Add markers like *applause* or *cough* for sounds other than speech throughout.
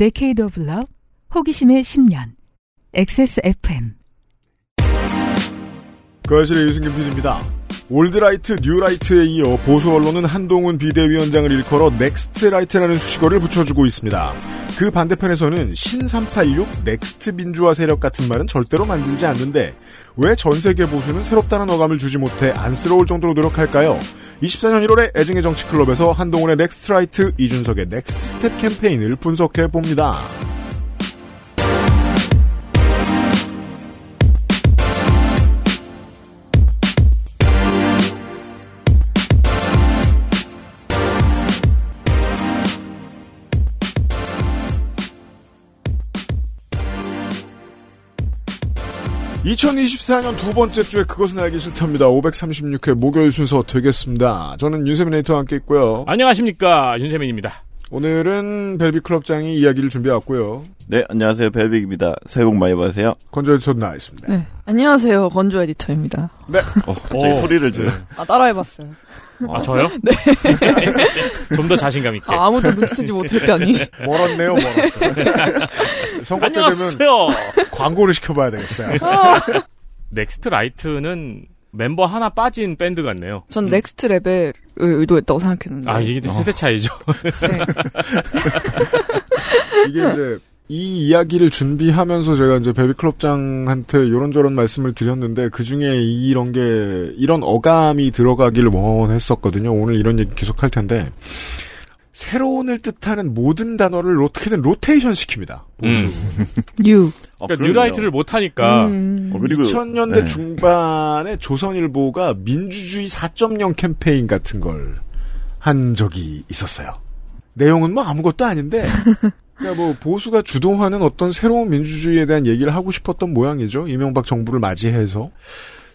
Decade of Love, 호기심의 10년, XSFM. 거실의 유승균 PD입니다. old right, 뉴라이트에 이어 보수 언론은 한동훈 비대위원장을 일컬어 next right라는 수식어를 붙여주고 있습니다. 그 반대편에서는 신386 next 민주화 세력 같은 말은 절대로 만들지 않는데 왜 전 세계 보수는 새롭다는 어감을 주지 못해 안쓰러울 정도로 노력할까요? 24년 1월에 애증의 정치클럽에서 한동훈의 next right, 이준석의 next step 캠페인을 분석해 봅니다. 2024년 두 번째 주에 그것은 알기 싫답니다. 536회 목요일 순서 되겠습니다. 저는 윤세민 에이터와 함께 있고요. 안녕하십니까 윤세민입니다. 오늘은 벨빅 클럽장이 이야기를 준비해왔고요. 네, 안녕하세요. 벨빅입니다. 새해 복 많이 받으세요. 건조 에디터 나와 있습니다. 네, 안녕하세요. 건조 에디터입니다. 네. 어, 갑자기 소리를 지르. 아, 따라해봤어요. 아 저요? *laughs* 네. *laughs* 좀 더 자신감 있게. 아, 아무도 눈치채지 못했다니. 멀었네요, 멀었어. *laughs* 선거 때 되면 안녕하세요. 광고를 시켜봐야 되겠어요. next right는 멤버 하나 빠진 밴드 같네요. 전 next level을 의도했다고 생각했는데. 아 이게 세대 차이죠. *laughs* 네. *laughs* 이게 이제 이 이야기를 준비하면서 제가 이제 베비클럽장한테 이런저런 말씀을 드렸는데 그 중에 이런 게 이런 어감이 들어가기를 원했었거든요. 오늘 이런 얘기 계속 할 텐데 새로운을 뜻하는 모든 단어를 어떻게든 로테이션 시킵니다. 보수. New. 어, 그러니까 그러네요. 뉴라이트를 못 하니까 음. 어, 그리고 2000년대 네. 중반에 조선일보가 민주주의 4.0 캠페인 같은 걸 한 적이 있었어요. 내용은 뭐 아무것도 아닌데, 그러니까 뭐 보수가 주도하는 어떤 새로운 민주주의에 대한 얘기를 하고 싶었던 모양이죠. 이명박 정부를 맞이해서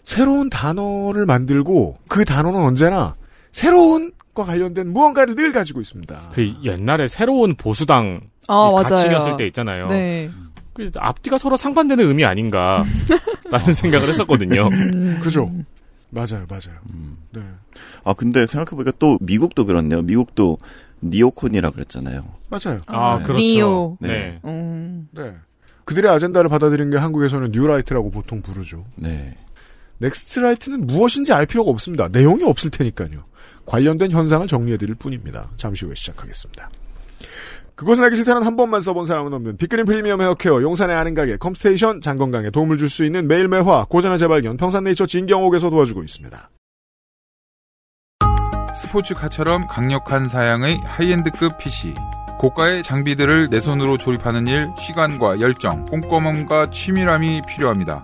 새로운 단어를 만들고 그 단어는 언제나 새로운 과 관련된 무언가를 늘 가지고 있습니다. 그 옛날에 새로운 보수당 아, 같이 맞아요. 겼을 때 있잖아요. 네. 그 앞뒤가 서로 상반되는 의미 아닌가 라는 *laughs* 생각을 했었거든요. 음. 그죠? 맞아요, 맞아요. 네. 아, 근데 생각해보니까 또 미국도 그렇네요. 미국도 neocon이라 그랬잖아요. 맞아요. 아 네. 그렇죠. Neo. 네. 네. 음. 네. 그들의 아젠다를 받아들인 게 한국에서는 뉴라이트라고 보통 부르죠. 네. next right는 무엇인지 알 필요가 없습니다. 내용이 없을 테니까요. 관련된 현상을 정리해드릴 뿐입니다. 잠시 후에 시작하겠습니다. 그것은 알기 싫다는 한 번만 써본 사람은 없는 빅그린 프리미엄 헤어케어 용산의 아는 가게 컴스테이션 장건강에 도움을 줄 수 있는 매일매화 고전의 재발견 평산네이처 진경옥에서 도와주고 있습니다. 스포츠카처럼 강력한 사양의 high-end급 PC. 고가의 장비들을 내 손으로 조립하는 일, 시간과 열정, 꼼꼼함과 치밀함이 필요합니다.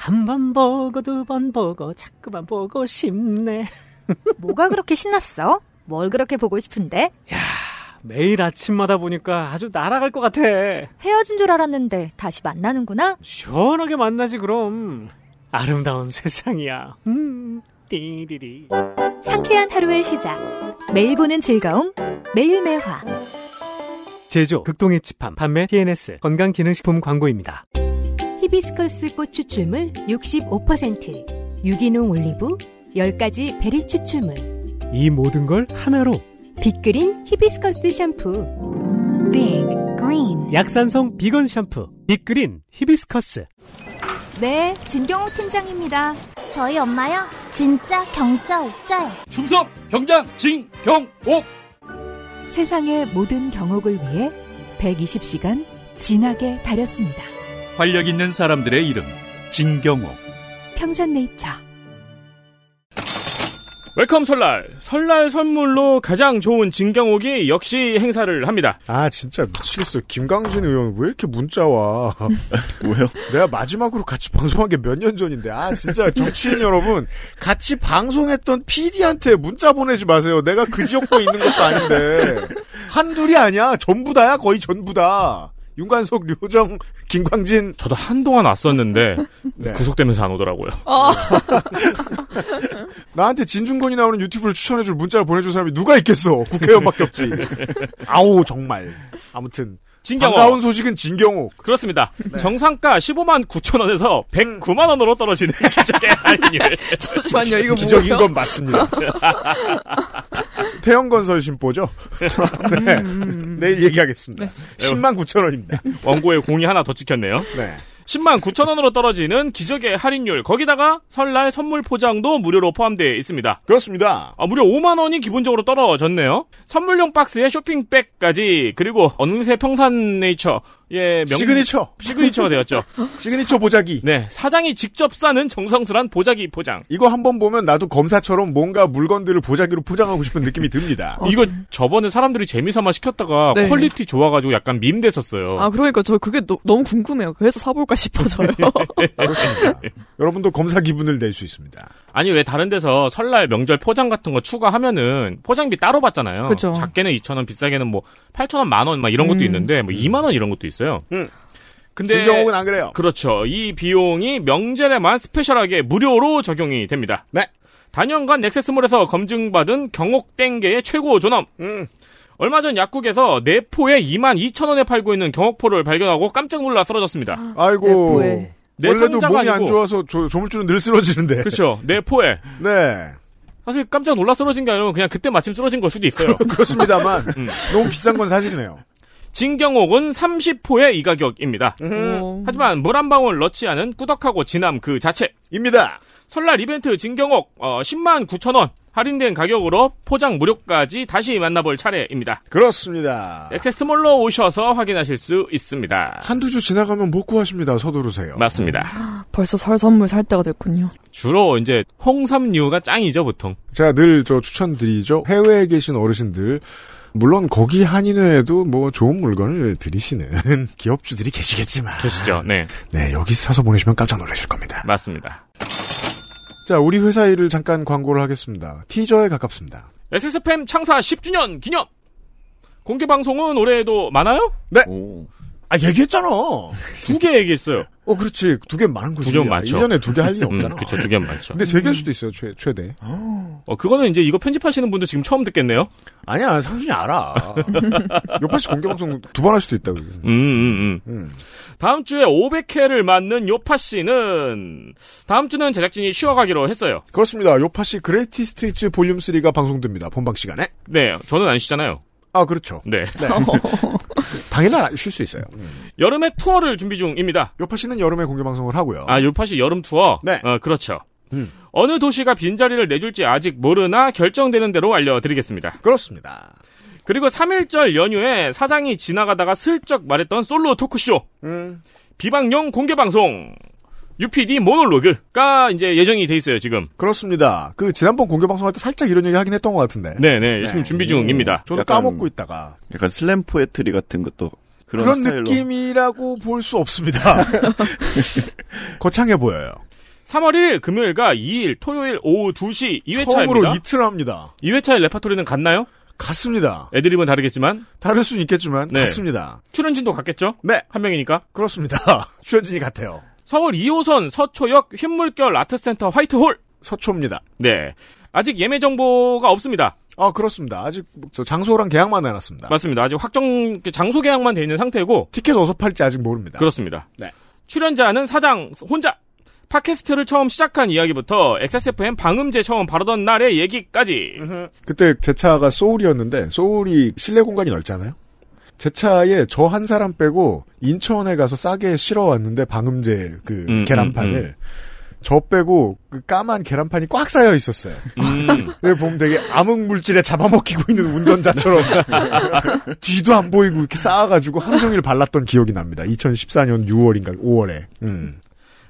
한 번 보고 두 번 보고 자꾸만 보고 싶네. *laughs* 뭐가 그렇게 신났어? 뭘 그렇게 보고 싶은데? 매일 아침마다 보니까 아주 날아갈 것 같아. 헤어진 줄 알았는데 다시 만나는구나? 시원하게 만나지 그럼. 아름다운 세상이야. 음, 띠리리. 상쾌한 하루의 시작. 매일 보는 즐거움. 매일 매화. 제조 극동의 집함 판매 TNS 건강기능식품 광고입니다. 히비스커스 꽃 추출물 65%, 유기농 올리브 10가지 베리 추출물, 이 모든 걸 하나로 빅그린 히비스커스 샴푸. Big Green. 약산성 비건 샴푸 빅그린 히비스커스. 네, 진경호 팀장입니다. 저희 엄마요? 진짜 경자 옥자요. 충성 경장 진경옥 세상의 모든 경옥을 위해 120시간 진하게 다렸습니다. 활력 있는 사람들의 이름 진경옥 평산네이처. Welcome 설날. 설날 선물로 가장 좋은 진경옥이 역시 행사를 합니다. 아 진짜 미치겠어. 김강진 의원 왜 이렇게 문자 와? *laughs* 왜요? 내가 마지막으로 같이 방송한 게 몇 년 전인데 아 진짜 정치인 여러분 같이 방송했던 PD한테 문자 보내지 마세요. 내가 그 지역도 있는 것도 아닌데 한둘이 아니야. 전부 다야 거의 전부 다. 윤관석, 류정, 김광진. 저도 한동안 왔었는데 *laughs* 네. 구속되면서 안 오더라고요. *laughs* 나한테 진중권이 나오는 유튜브를 추천해줄 문자를 보내줄 사람이 누가 있겠어? 국회의원밖에 없지. *laughs* 아우 정말. 아무튼 진경호. 반가운 소식은 진경호. 그렇습니다. 네. 정상가 15만 9천 원에서 109만 원으로 떨어지는 *laughs* 기적의 할인율. *laughs* 잠시만요, 이거 기적인? 건 맞습니다. *laughs* 태영건설 심보죠? 네. 내일 얘기하겠습니다. 10만 9천 원입니다. 원고에 공이 하나 더 찍혔네요. 네. 10만 9천 원으로 떨어지는 기적의 할인율. 거기다가 설날 선물 포장도 무료로 포함되어 있습니다. 그렇습니다. 아, 무려 5만 원이 기본적으로 떨어졌네요. 선물용 박스에 쇼핑백까지 그리고 어느새 평산네이처 예, 명... signature. signature가 되었죠. *laughs* 시그니처 보자기. 네, 사장이 직접 싸는 정성스런 보자기 포장. 이거 한번 보면 나도 검사처럼 뭔가 물건들을 보자기로 포장하고 싶은 느낌이 듭니다. *laughs* 이거 저번에 사람들이 재미삼아 시켰다가 네. quality 좋아가지고 약간 밈 됐었어요. 아, 그러니까 저 그게 너, 무 궁금해요. 그래서 사볼까 싶어져요. *laughs* 그렇습니다. 여러분도 검사 기분을 낼 수 있습니다. 아니 왜 다른 데서 설날 명절 포장 같은 거 추가하면은 포장비 따로 받잖아요. 그죠. 작게는 2천 원, 비싸게는 뭐 8천 원, 만 원 막 이런 것도 음. 있는데 뭐 2만 원 이런 것도 있어요. 음. 근데 진경옥은 안 그래요. 그렇죠. 이 비용이 명절에만 special하게 무료로 적용이 됩니다. 네. 단연간 넥세스몰에서 검증받은 경옥 땡게의 최고 존엄. 음. 얼마 전 약국에서 네포에 2만 2천 원에 팔고 있는 경옥포를 발견하고 깜짝 놀라 쓰러졌습니다. 아이고. 내포에. 내 원래도 몸이 안 아니고. 좋아서 조, 조물주는 늘 쓰러지는데. 그렇죠. 네포에 네. 사실 깜짝 놀라 쓰러진 게 아니라 그냥 그때 마침 쓰러진 걸 수도 있어요. *laughs* 그렇습니다만 음. 너무 비싼 건 사실이네요. 진경옥은 30포의 이 가격입니다. 오. 하지만 물 한 방울 넣지 않은 꾸덕하고 진함 그 자체. 입니다. 설날 이벤트 진경옥 어, 10만 9천 원 할인된 가격으로 포장 무료까지 다시 만나볼 차례입니다. 그렇습니다. 액세스몰로 오셔서 확인하실 수 있습니다. 한두 주 지나가면 못 구하십니다. 서두르세요. 맞습니다. 벌써 설 선물 살 때가 됐군요. 주로 이제 홍삼류가 짱이죠 보통. 제가 늘 저 추천드리죠. 해외에 계신 어르신들 물론 거기 한인회에도 뭐 좋은 물건을 들이시는 *laughs* 기업주들이 계시겠지만 계시죠? 네, 네 여기 사서 보내시면 깜짝 놀라실 겁니다. 맞습니다. 자 우리 회사 일을 잠깐 광고를 하겠습니다. 티저에 가깝습니다. SSFM 창사 10주년 기념 공개 방송은 올해에도 많아요? 오. 아 얘기했잖아. 두 개 얘기했어요. 어 그렇지 두 개 많은 거지. 두 개면 많죠. 1년에 두 개 할 일이 음, 없잖아. 그쵸, 두 개는 많죠. 근데 세 개일 수도 있어요 최, 최대. 어, 그거는 이제 이거 편집하시는 분도 지금 처음 듣겠네요? 아니야 상준이 알아. *laughs* 요파시 공개 방송 두 번 할 수도 있다고. 음, 음, 음. 음. 다음 주에 500회를 맞는 요파시는 다음 주는 제작진이 쉬어가기로 했어요. 그렇습니다. 요파시 Greatest Hits Volume 3가 방송됩니다. 본방 시간에. 네, 저는 안 쉬잖아요. 아 그렇죠. 네. 네. *laughs* 당일날 쉴 수 있어요. 여름에 투어를 준비 중입니다. 요파시는 여름에 공개 방송을 하고요. 아, 요파시 여름 투어? 네. 어, 그렇죠. 음. 어느 도시가 빈자리를 내줄지 아직 모르나 결정되는 대로 알려드리겠습니다. 그렇습니다. 그리고 3일절 연휴에 사장이 지나가다가 슬쩍 말했던 솔로 토크쇼. 음. 비방용 공개 방송. UPD 모놀로그가 이제 예정이 돼 있어요, 지금. 그렇습니다. 그 지난번 공개 방송할 때 살짝 이런 얘기 하긴 했던 것 같은데. 네네, 지금 준비 중입니다. 저도 약간- 까먹고 있다가 약간 slam poetry 같은 것도 그런, 그런. 느낌이라고 볼 수 없습니다. *laughs* 거창해 보여요. 3월 1일 금요일과 2일 토요일 오후 2시 2회차입니다. 처음으로 이틀 합니다. 2회차의 레파토리는 같나요? 같습니다. 애드립은 다르겠지만 다를 수는 있겠지만 네. 같습니다. 출연진도 같겠죠? 네, 한 명이니까. 그렇습니다. *laughs* 출연진이 같아요. 서울 2호선 서초역 휜물결 아트센터 화이트홀. 서초입니다. 네. 아직 예매 정보가 없습니다. 아 그렇습니다. 아직 저 장소랑 계약만 해놨습니다. 맞습니다. 아직 확정 장소 계약만 돼 있는 상태고 티켓 어디서 팔지 아직 모릅니다. 그렇습니다. 네. 출연자는 사장 혼자. 팟캐스트를 처음 시작한 이야기부터 XSFM 방음제 처음 바르던 날의 얘기까지. 그때 제 차가 소울이었는데 소울이 실내 공간이 넓잖아요. 제 차에 저 한 사람 빼고 인천에 가서 싸게 실어 왔는데 방음제 그 음, 계란판을 음, 음. 저 빼고 그 까만 계란판이 꽉 쌓여 있었어요. 음. *laughs* 보면 되게 암흑 물질에 잡아먹히고 있는 운전자처럼 *laughs* 뒤도 안 보이고 이렇게 쌓아가지고 하루 종일 발랐던 기억이 납니다. 2014년 6월인가 5월에. 음.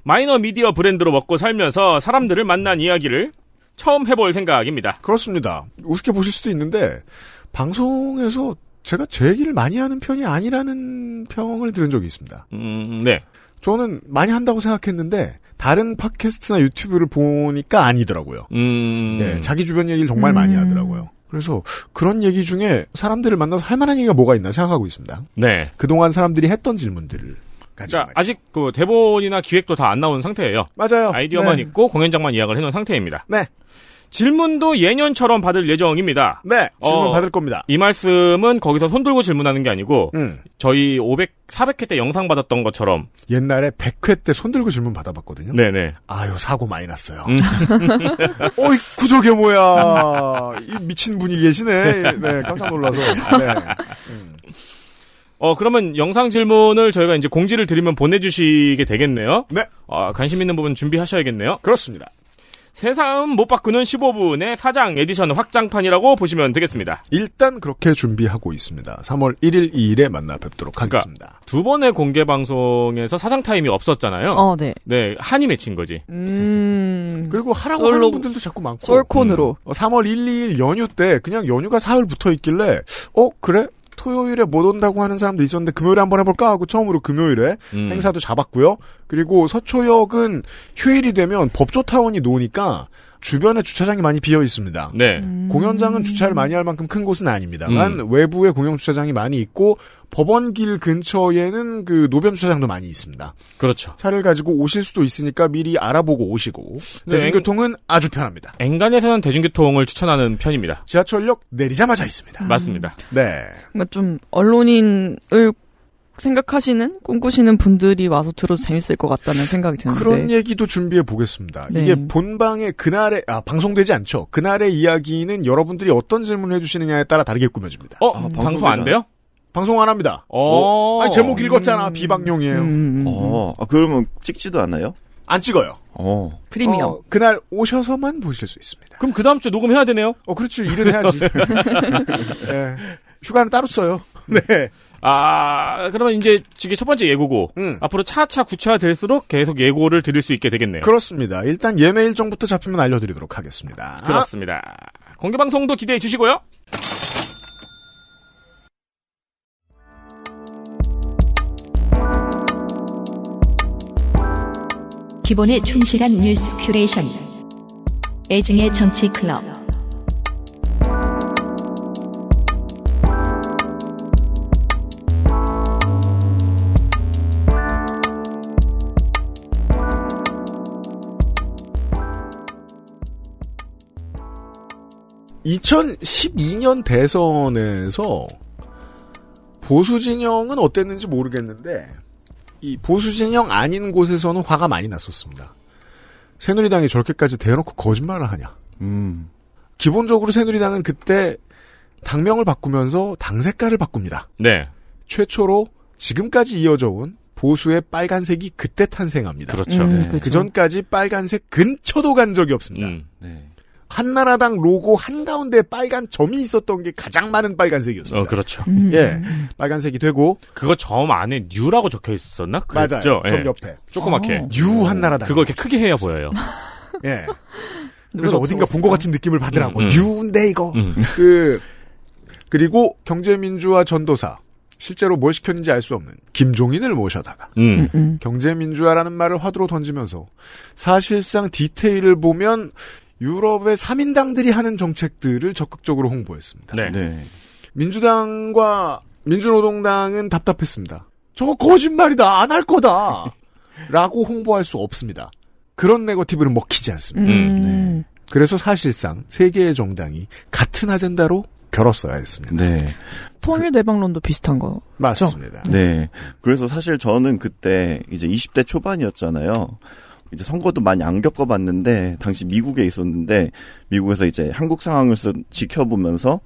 마이너 미디어 브랜드로 먹고 살면서 사람들을 만난 이야기를 처음 해볼 생각입니다. 그렇습니다. 우습게 보실 수도 있는데 방송에서 제가 제 얘기를 많이 하는 편이 아니라는 평을 들은 적이 있습니다. 음, 네. 저는 많이 한다고 생각했는데 다른 팟캐스트나 유튜브를 보니까 아니더라고요. 음. 예, 자기 주변 얘기를 정말 많이 음. 하더라고요. 그래서 그런 얘기 중에 사람들을 만나서 할 만한 얘기가 뭐가 있나 생각하고 있습니다. 네. 그동안 사람들이 했던 질문들을 가지고 자, 아직 그 대본이나 기획도 다 안 나온 상태예요. 맞아요. 아이디어만 네. 있고 공연장만 예약을 해놓은 상태입니다. 네. 질문도 예년처럼 받을 예정입니다. 네, 질문 어, 받을 겁니다. 이 말씀은 거기서 손 들고 질문하는 게 아니고 음. 저희 500, 400회 때 영상 받았던 것처럼 옛날에 100회 때 손 들고 질문 받아봤거든요. 네네. 아유 사고 많이 났어요. 음. *laughs* 어이 구조개 뭐야? 이 미친 분이 계시네. 네, 깜짝 놀라서. 네. *laughs* 어 그러면 영상 질문을 저희가 이제 공지를 드리면 보내주시게 되겠네요. 네. 아, 관심 있는 부분 준비하셔야겠네요. 그렇습니다. 새사음 못 바꾸는 15분의 사장 에디션 확장판이라고 보시면 되겠습니다. 일단 그렇게 준비하고 있습니다. 3월 1일, 2일에 만나 뵙도록 그러니까 하겠습니다. 두 번의 공개 방송에서 사장 타임이 없었잖아요. 어, 네. 네, 한이 맺힌 거지. 음. 그리고 하라고 솔로- 하는 분들도 자꾸 많고. 솔콘으로. 어, 3월 1, 2일 연휴 때 그냥 연휴가 사흘 붙어 있길래 어 그래? 토요일에 못 온다고 하는 사람도 있었는데 금요일에 한번 해볼까 하고 처음으로 금요일에 음. 행사도 잡았고요. 그리고 서초역은 휴일이 되면 법조타운이 노니까 주변에 주차장이 많이 비어 있습니다. 네. 공연장은 주차를 많이 할 만큼 큰 곳은 아닙니다만 음. 외부에 공영 주차장이 많이 있고 법원길 근처에는 그 노변 주차장도 많이 있습니다. 그렇죠. 차를 가지고 오실 수도 있으니까 미리 알아보고 오시고 네, 대중교통은 아주 편합니다. 엔간에서는 대중교통을 추천하는 편입니다. 지하철역 내리자마자 있습니다. 맞습니다. 네. 뭔가 좀 언론인을 생각하시는 꿈꾸시는 분들이 와서 들어도 재밌을 것 같다는 생각이 드는데 그런 얘기도 준비해 보겠습니다. 네. 이게 본방의 그날의 아 방송되지 않죠. 그날의 이야기는 여러분들이 어떤 질문을 해주시느냐에 따라 다르게 꾸며집니다. 어, 방송 안 돼요? 방송 안 합니다. 어. 아니, 제목 읽었잖아. 비방용이에요. 음, 어, 아, 그러면 찍지도 않아요? 안 찍어요. 어. 프리미엄. 어, 그날 오셔서만 보실 수 있습니다. 그럼 그 다음 주에 녹음해야 되네요? 어, 그렇죠. 일은 해야지. *laughs* 네. 휴가는 따로 써요. 네. 아, 그러면 이제 이게 첫 번째 예고고. 음. 앞으로 차차 구체화될수록 계속 예고를 드릴 수 있게 되겠네요. 그렇습니다. 일단 예매 일정부터 잡히면 알려드리도록 하겠습니다. 그렇습니다. 공개 방송도 기대해 주시고요. 기본에 충실한 뉴스 큐레이션. 애증의 정치 클럽. 2012년 대선에서 보수 진영은 어땠는지 모르겠는데 이 보수 진영 아닌 곳에서는 화가 많이 났었습니다. 새누리당이 저렇게까지 대놓고 거짓말을 하냐. 음. 기본적으로 새누리당은 그때 당명을 바꾸면서 당 색깔을 바꿉니다. 네. 최초로 지금까지 이어져 온 보수의 빨간색이 그때 탄생합니다. 그렇죠. 음, 네. 그렇죠. 그 전까지 빨간색 근처도 간 적이 없습니다. 음. 네. 한나라당 로고 한가운데 빨간 점이 있었던 게 가장 많은 어, 빨간색이었습니다. 그렇죠. 음. 예. 빨간색이 되고 그거 점 안에 뉴라고 적혀 있었나? 그랬죠? 맞아요. 점 예. 옆에 조그맣게. 어. 유 한나라당. 그거 이렇게 크게 해야 보여요. *laughs* 예. 그래서 어딘가 본 것 같은 느낌을 받으라고. 음, 음. 뉴인데 이거. 음. 그 그리고 경제민주화 전도사 실제로 뭘 시켰는지 알 수 없는 김종인을 모셔다가 음. 음, 음. 경제민주화라는 말을 화두로 던지면서 사실상 디테일을 보면 유럽의 3인당들이 하는 정책들을 적극적으로 홍보했습니다. 네. 네. 민주당과 민주노동당은 답답했습니다. 저거 거짓말이다. 안 할 거다. *laughs* 라고 홍보할 수 없습니다. 그런 네거티브는 먹히지 않습니다. 음. 그래서 사실상 세 개의 정당이 같은 아젠다로 결었어야 했습니다. 네. 통일 대방론도 비슷한 거. 맞습니다. 네. 그래서 사실 저는 그때 이제 20대 초반이었잖아요. 이제 선거도 많이 안 겪어봤는데 당시 미국에 있었는데 미국에서 이제 한국 상황을 서- 지켜보면서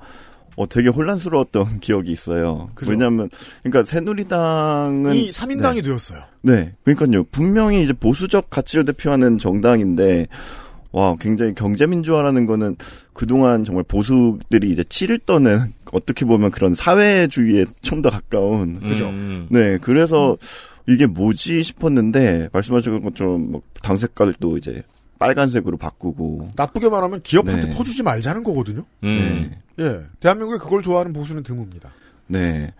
어 되게 혼란스러웠던 *laughs* 기억이 있어요. 그죠. 왜냐하면 그러니까 새누리당은 이 3인당이 되었어요. 네. 그러니까요. 분명히 이제 보수적 가치를 대표하는 정당인데 와, 굉장히 경제민주화라는 거는 그동안 정말 보수들이 이제 치를 떠는 *laughs* 어떻게 보면 그런 사회주의에 좀 더 가까운 그죠. 음. 네, 그래서 이게 뭐지 싶었는데 말씀하신 것처럼 뭐당 색깔도 이제 빨간색으로 바꾸고 나쁘게 말하면 기업한테 네. 퍼주지 말자는 거거든요. 음. 네. 예. 대한민국에 그걸 좋아하는 보수는 드뭅니다. 네.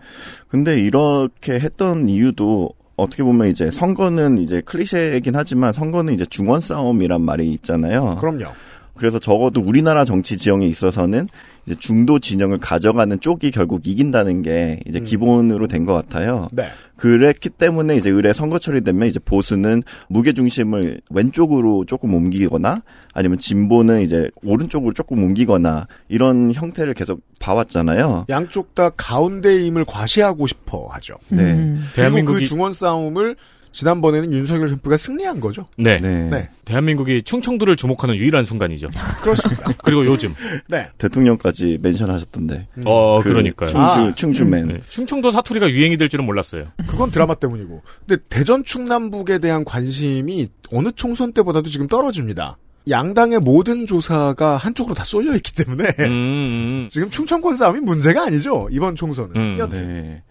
근데 이렇게 했던 이유도 어떻게 보면 이제 선거는 이제 클리셰이긴 하지만 선거는 이제 중원 싸움이란 말이 있잖아요. 그럼요. 그래서 적어도 우리나라 정치 지형에 있어서는 이제 중도 진영을 가져가는 쪽이 결국 이긴다는 게 이제 음. 기본으로 된 것 같아요. 네. 그랬기 때문에 이제 의뢰 선거철이 되면 이제 보수는 무게 중심을 왼쪽으로 조금 옮기거나 아니면 진보는 이제 오른쪽으로 조금 옮기거나 이런 형태를 계속 봐왔잖아요. 양쪽 다 가운데임을 과시하고 싶어 하죠. 네. 음. 그리고 대한민국이- 그 중원 싸움을 지난번에는 윤석열 캠프가 승리한 거죠. 네. 네. 네. 대한민국이 충청도를 주목하는 유일한 순간이죠. 그렇습니다. *laughs* 그리고 요즘. 네. 대통령까지 멘션하셨던데. 어, 그 그러니까요. 충주 아. 충주맨. 네. 충청도 사투리가 유행이 될 줄은 몰랐어요. 그건 드라마 때문이고. 근데 대전 충남북에 대한 관심이 어느 총선 때보다도 지금 떨어집니다. 양당의 모든 조사가 한쪽으로 다 쏠려 있기 때문에 음, 음. 지금 충청권 싸움이 문제가 아니죠. 이번 총선은. 음. 여튼. 네.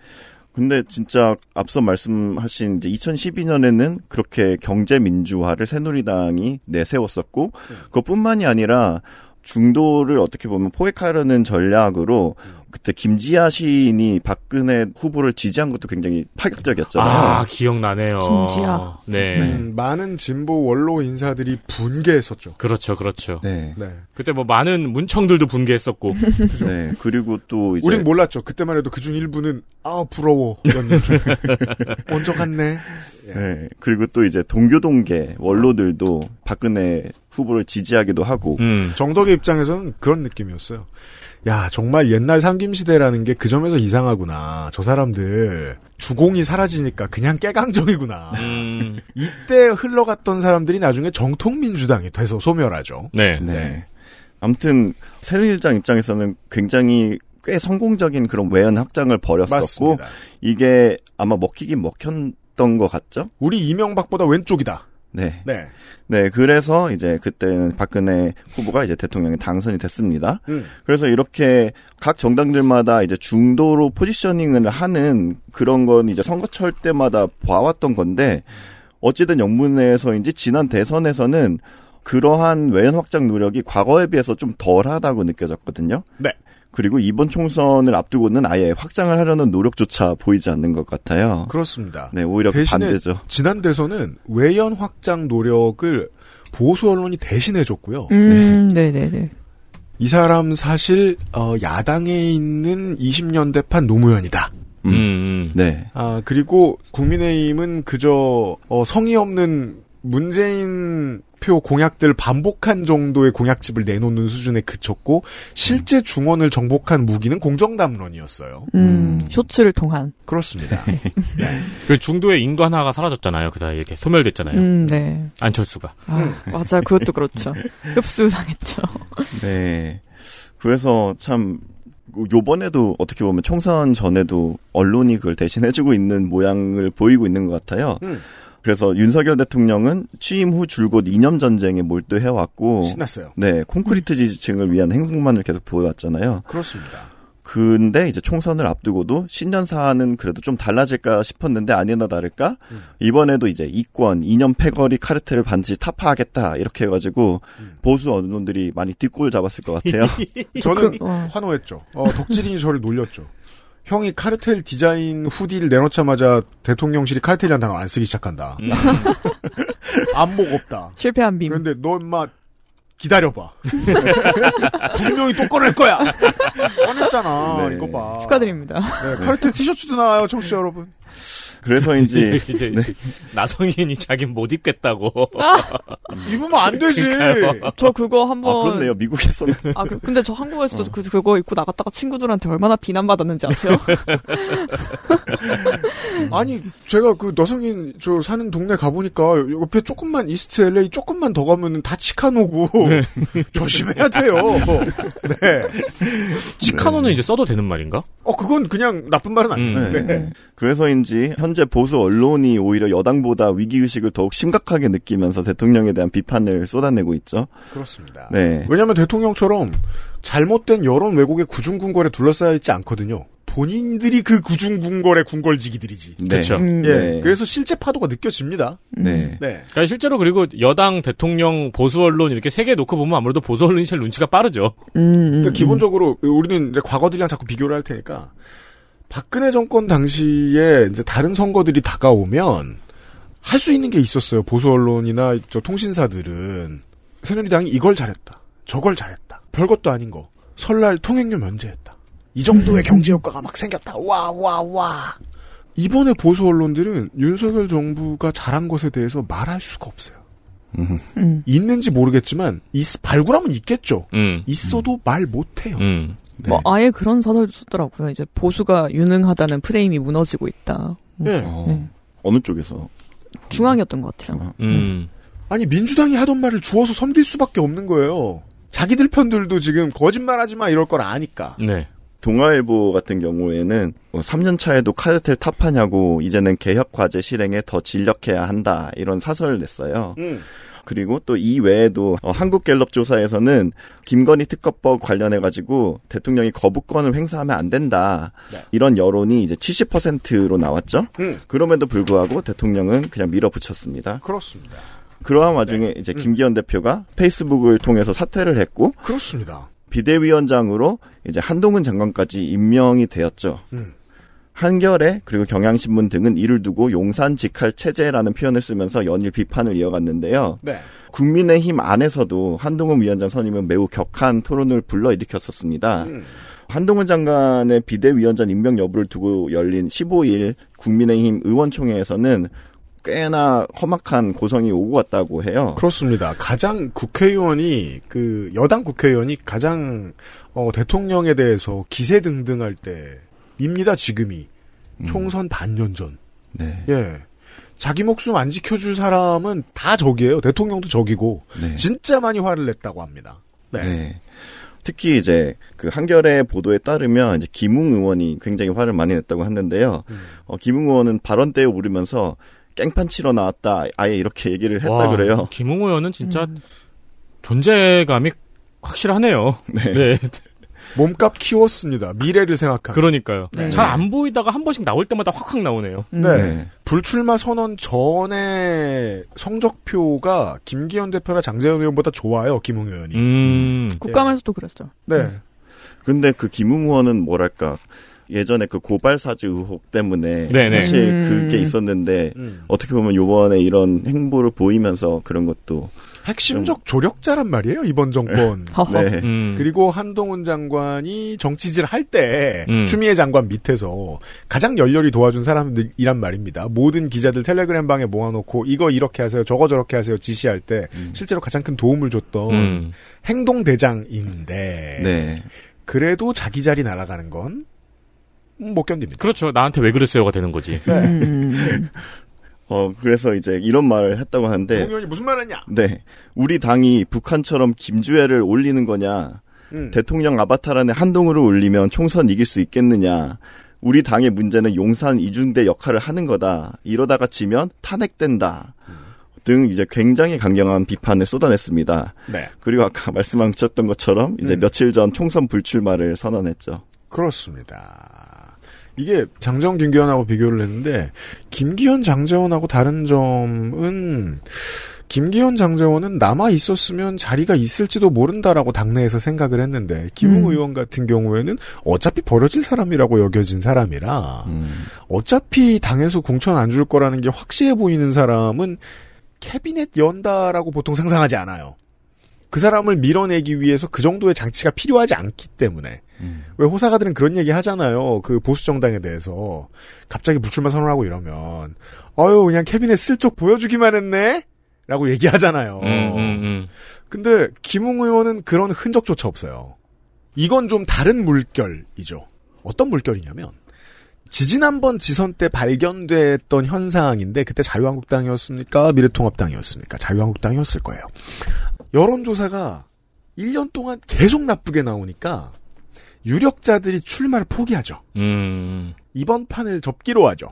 근데 진짜 앞서 말씀하신 이제 2012년에는 그렇게 경제 민주화를 새누리당이 내세웠었고 그것뿐만이 아니라 중도를 어떻게 보면 포획하려는 전략으로 그때 김지아 시인이 박근혜 후보를 지지한 것도 굉장히 파격적이었잖아요. 아, 기억나네요. 김지아. 네. 음, 많은 진보 원로 인사들이 분개했었죠. 그렇죠, 그렇죠. 네. 네. 그때 뭐 많은 문청들도 분개했었고. *laughs* 네. 그리고 또 이제 우린 몰랐죠. 그때만 해도 그중 일부는 아 부러워 이었는데 *laughs* 먼저 갔네. 네. 그리고 또 이제 동교동계 원로들도 박근혜 후보를 지지하기도 하고 음. 정덕의 입장에서는 그런 느낌이었어요. 야 정말 옛날 삼김시대라는 게 그 점에서 이상하구나. 저 사람들 주공이 사라지니까 그냥 깨강정이구나. 음. *laughs* 이때 흘러갔던 사람들이 나중에 정통민주당이 돼서 소멸하죠. 네. 네. 아무튼 새누리당 입장에서는 굉장히 꽤 성공적인 그런 외연 확장을 벌였었고 맞습니다. 이게 아마 먹히긴 먹혔던 것 같죠? 우리 이명박보다 왼쪽이다. 네. 네. 네, 그래서 이제 그때는 박근혜 후보가 이제 대통령에 당선이 됐습니다. 음. 그래서 이렇게 각 정당들마다 이제 중도로 포지셔닝을 하는 그런 건 이제 선거철 때마다 봐왔던 건데 어찌된 영문에서인지 지난 대선에서는 그러한 외연 확장 노력이 과거에 비해서 좀 덜하다고 느껴졌거든요. 네. 그리고 이번 총선을 앞두고는 아예 확장을 하려는 노력조차 보이지 않는 것 같아요. 그렇습니다. 네, 오히려 그 대신에 반대죠. 지난 대선은 외연 확장 노력을 보수 언론이 대신해줬고요. 음, 네 네 네. 이 사람 사실 어, 야당에 있는 20년대판 노무현이다. 음, 음. 네. 아 그리고 국민의힘은 그저 어, 성의 없는 문재인 표 공약들 반복한 정도의 공약집을 내놓는 수준에 그쳤고 실제 중원을 정복한 무기는 공정담론이었어요. 음, 쇼츠를 통한. 그렇습니다. 그 중도의 인간화가 사라졌잖아요. 그다 이렇게 소멸됐잖아요. 음, 네. 안철수가. 아, 맞아. 그것도 그렇죠. 흡수당했죠. *laughs* 네. 그래서 참 요번에도 어떻게 보면 총선 전에도 언론이 그걸 대신해주고 있는 모양을 보이고 있는 것 같아요. 음. 그래서 윤석열 대통령은 취임 후 줄곧 이념 전쟁에 몰두해 왔고, 신났어요. 네 콘크리트 지지층을 위한 행동만을 계속 보여왔잖아요. 그렇습니다. 근데 이제 총선을 앞두고도 신년사는 그래도 좀 달라질까 싶었는데 아니나 다를까 음. 이번에도 이제 이권 이념 패거리 카르텔을 반드시 타파하겠다 이렇게 해가지고 음. 보수 언론들이 많이 뒷골 잡았을 것 같아요. *laughs* 저는 그, 어. 환호했죠. 어, 덕질인이 저를 놀렸죠. 형이 카르텔 디자인 후디를 내놓자마자 대통령실이 카르텔이라는 단어 안 쓰기 시작한다. 음. *laughs* 안목 없다. 실패한 빔. 그런데 너 인마 기다려봐. *laughs* 분명히 또 꺼낼 거야. 꺼냈잖아. 네. 이거 봐. 축하드립니다. 네, 카르텔 티셔츠도 나와요, 청취자 여러분. 그래서인지 *laughs* 이제, 이제, 이제 나성인이 자긴 못 입겠다고. *laughs* 입으면 안 되지. 저 그거 아 한번. 그렇네요 미국에서는 아, 그, 근데 저 한국에서도 그, 그거 입고 나갔다가 친구들한테 얼마나 비난받았는지 아세요? *laughs* 아니, 제가 그 너성인 저 사는 동네 가 보니까 옆에 조금만 이스트 LA 조금만 더 가면은 다 치카노고 조심해야 돼요. 네. 치카노는 이제 써도 되는 말인가? 어, 그건 그냥 나쁜 말은 아니에요. 음. 네. 네. 그래서인지 현재 보수 언론이 오히려 여당보다 위기 의식을 더욱 심각하게 느끼면서 대통령에 대한 비판을 쏟아내고 있죠. 그렇습니다. 네. 왜냐하면 대통령처럼 잘못된 여론 왜곡의 구중궁궐에 둘러싸여 있지 않거든요. 본인들이 그 구중궁궐의 궁궐지기들이지. 네. 그쵸. 음. 예. 네. 그래서 실제 파도가 느껴집니다. 네. 네. 그러니까 실제로 그리고 여당, 대통령, 보수 언론 이렇게 세 개 놓고 보면 아무래도 보수 언론이 제일 눈치가 빠르죠. 음, 음, 그러니까 음. 기본적으로 우리는 이제 과거들이랑 자꾸 비교를 할 테니까 박근혜 정권 당시에 이제 다른 선거들이 다가오면 할 수 있는 게 있었어요. 보수 언론이나 저 통신사들은 새누리당이 이걸 잘했다. 저걸 잘했다. 별것도 아닌 거. 설날 통행료 면제했다. 이 정도의 경제 효과가 막 생겼다. 와, 와, 와. 이번에 보수 언론들은 윤석열 정부가 잘한 것에 대해서 말할 수가 없어요. 음. 있는지 모르겠지만 있, 발굴하면 있겠죠. 음. 있어도 말 못해요. 음. 뭐 아예 그런 사설도 썼더라고요. 이제 보수가 유능하다는 프레임이 무너지고 있다. 네. 어, 네. 어느 쪽에서? 중앙이었던 것 같아요. 음. 아니 민주당이 하던 말을 주워서 섬길 수밖에 없는 거예요. 자기들 편들도 지금 거짓말하지 마 이럴 걸 아니까. 네. 동아일보 같은 경우에는 3년 차에도 카르텔 타파냐고 이제는 개혁 과제 실행에 더 진력해야 한다 이런 사설을 냈어요. 음. 그리고 또 이 외에도 어, 한국갤럽 조사에서는 김건희 특검법 관련해 가지고 대통령이 거부권을 행사하면 안 된다 네. 이런 여론이 이제 70%로 나왔죠. 음. 그럼에도 불구하고 대통령은 그냥 밀어붙였습니다. 그렇습니다. 그러한 와중에 네. 이제 음. 김기현 대표가 페이스북을 통해서 사퇴를 했고 그렇습니다. 비대위원장으로 이제 한동훈 장관까지 임명이 되었죠. 음. 한겨레 그리고 경향신문 등은 이를 두고 용산 직할 체제라는 표현을 쓰면서 연일 비판을 이어갔는데요. 네. 국민의힘 안에서도 한동훈 위원장 선임은 매우 격한 토론을 불러일으켰었습니다. 음. 한동훈 장관의 비대위원장 임명 여부를 두고 열린 15일 국민의힘 의원총회에서는 꽤나 험악한 고성이 오고 갔다고 해요. 그렇습니다. 가장 국회의원이 그 여당 국회의원이 가장 어, 대통령에 대해서 기세 등등할 때 입니다. 지금이 총선 반년 전. 네. 예. 자기 목숨 안 지켜줄 사람은 다 적이에요. 대통령도 적이고 네. 진짜 많이 화를 냈다고 합니다. 네. 네. 특히 이제 그 한겨레 보도에 따르면 이제 김웅 의원이 굉장히 화를 많이 냈다고 했는데요. 음. 어, 김웅 의원은 발언 때에 오르면서 깽판 치러 나왔다 아예 이렇게 얘기를 했다 와, 그래요. 김웅 의원은 진짜 존재감이 확실하네요. 네. 네. 몸값 키웠습니다. 미래를 생각하면. 그러니까요. 네. 잘안 보이다가 한 번씩 나올 때마다 확확 나오네요. 음. 네. 네. 불출마 선언 전에 성적표가 김기현 대표나 장재현 의원보다 좋아요. 김웅 의원이. 음. 국감에서도 그랬죠. 네. 근데 그 김웅 의원은 뭐랄까 예전에 그 고발 사주 의혹 때문에 네네. 사실 음. 그게 있었는데 음. 어떻게 보면 요번에 이런 행보를 보이면서 그런 것도 핵심적 조력자란 말이에요. 이번 정권. 허허. 네. 음. 그리고 한동훈 장관이 정치질 할때 음. 추미애 장관 밑에서 가장 열렬히 도와준 사람들이란 말입니다. 모든 기자들 텔레그램 방에 모아놓고 이거 이렇게 하세요, 저거 저렇게 하세요 지시할 때 실제로 가장 큰 도움을 줬던 음. 행동 대장인데 네. 그래도 자기 자리 날아가는 건 못 견딥니다. 그렇죠. 나한테 왜 그랬어요가 되는 거지. 네. 음. *laughs* 어 그래서 이제 이런 말을 했다고 하는데 공의원이 무슨 말 했냐? 네. 우리 당이 북한처럼 김주애를 올리는 거냐? 음. 대통령 아바타란에 한동훈을 올리면 총선 이길 수 있겠느냐? 우리 당의 문제는 용산 이중대 역할을 하는 거다. 이러다가 지면 탄핵된다. 등 이제 굉장히 강경한 비판을 쏟아냈습니다. 네, 그리고 아까 *laughs* 말씀하셨던 것처럼 이제 음. 며칠 전 총선 불출마를 선언했죠. 그렇습니다. 이게 장재원 김기현하고 비교를 했는데 김기현 장재원하고 다른 점은 김기현 장재원은 남아 있었으면 자리가 있을지도 모른다라고 당내에서 생각을 했는데 김웅 음. 의원 같은 경우에는 어차피 버려진 사람이라고 여겨진 사람이라 음. 어차피 당에서 공천 안 줄 거라는 게 확실해 보이는 사람은 캐비넷 연다라고 보통 상상하지 않아요. 그 사람을 밀어내기 위해서 그 정도의 장치가 필요하지 않기 때문에 음. 왜 호사가들은 그런 얘기 하잖아요. 그 보수 정당에 대해서 갑자기 불출마 선언하고 이러면 어유 그냥 캐비넷 슬쩍 보여주기만 했네. 라고 얘기하잖아요. 음, 음, 음. 근데 김웅 의원은 그런 흔적조차 없어요. 이건 좀 다른 물결이죠. 어떤 물결이냐면 지지난번 지선 때 발견됐던 현상인데 그때 자유한국당이었습니까? 미래통합당이었습니까? 자유한국당이었을 거예요. 여론조사가 1년 동안 계속 나쁘게 나오니까 유력자들이 출마를 포기하죠. 음. 이번 판을 접기로 하죠.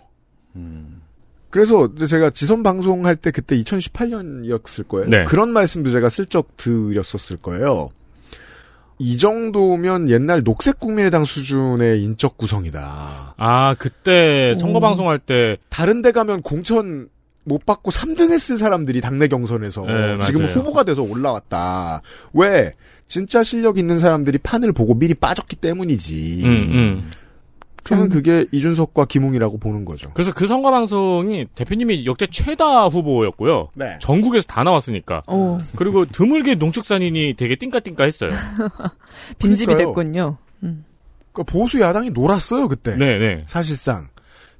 음. 그래서 제가 지선 방송할 때 그때 2018년이었을 거예요. 네. 그런 말씀도 제가 슬쩍 드렸었을 거예요. 이 정도면 옛날 녹색 국민의당 수준의 인적 구성이다. 아, 그때 선거 방송할 때 다른 데 가면 공천 못 받고 3등 했을 사람들이 당내 경선에서 네, 지금 맞아요. 후보가 돼서 올라왔다. 왜? 진짜 실력 있는 사람들이 판을 보고 미리 빠졌기 때문이지. 음, 음. 저는 그게 이준석과 김웅이라고 보는 거죠. 그래서 그 선거 방송이 대표님이 역대 최다 후보였고요. 네. 전국에서 다 나왔으니까. 오. 그리고 드물게 농축산인이 되게 띵까띵까 했어요. 빈집이 그러니까요. 됐군요. 음. 그 보수 야당이 놀았어요 그때. 네네. 사실상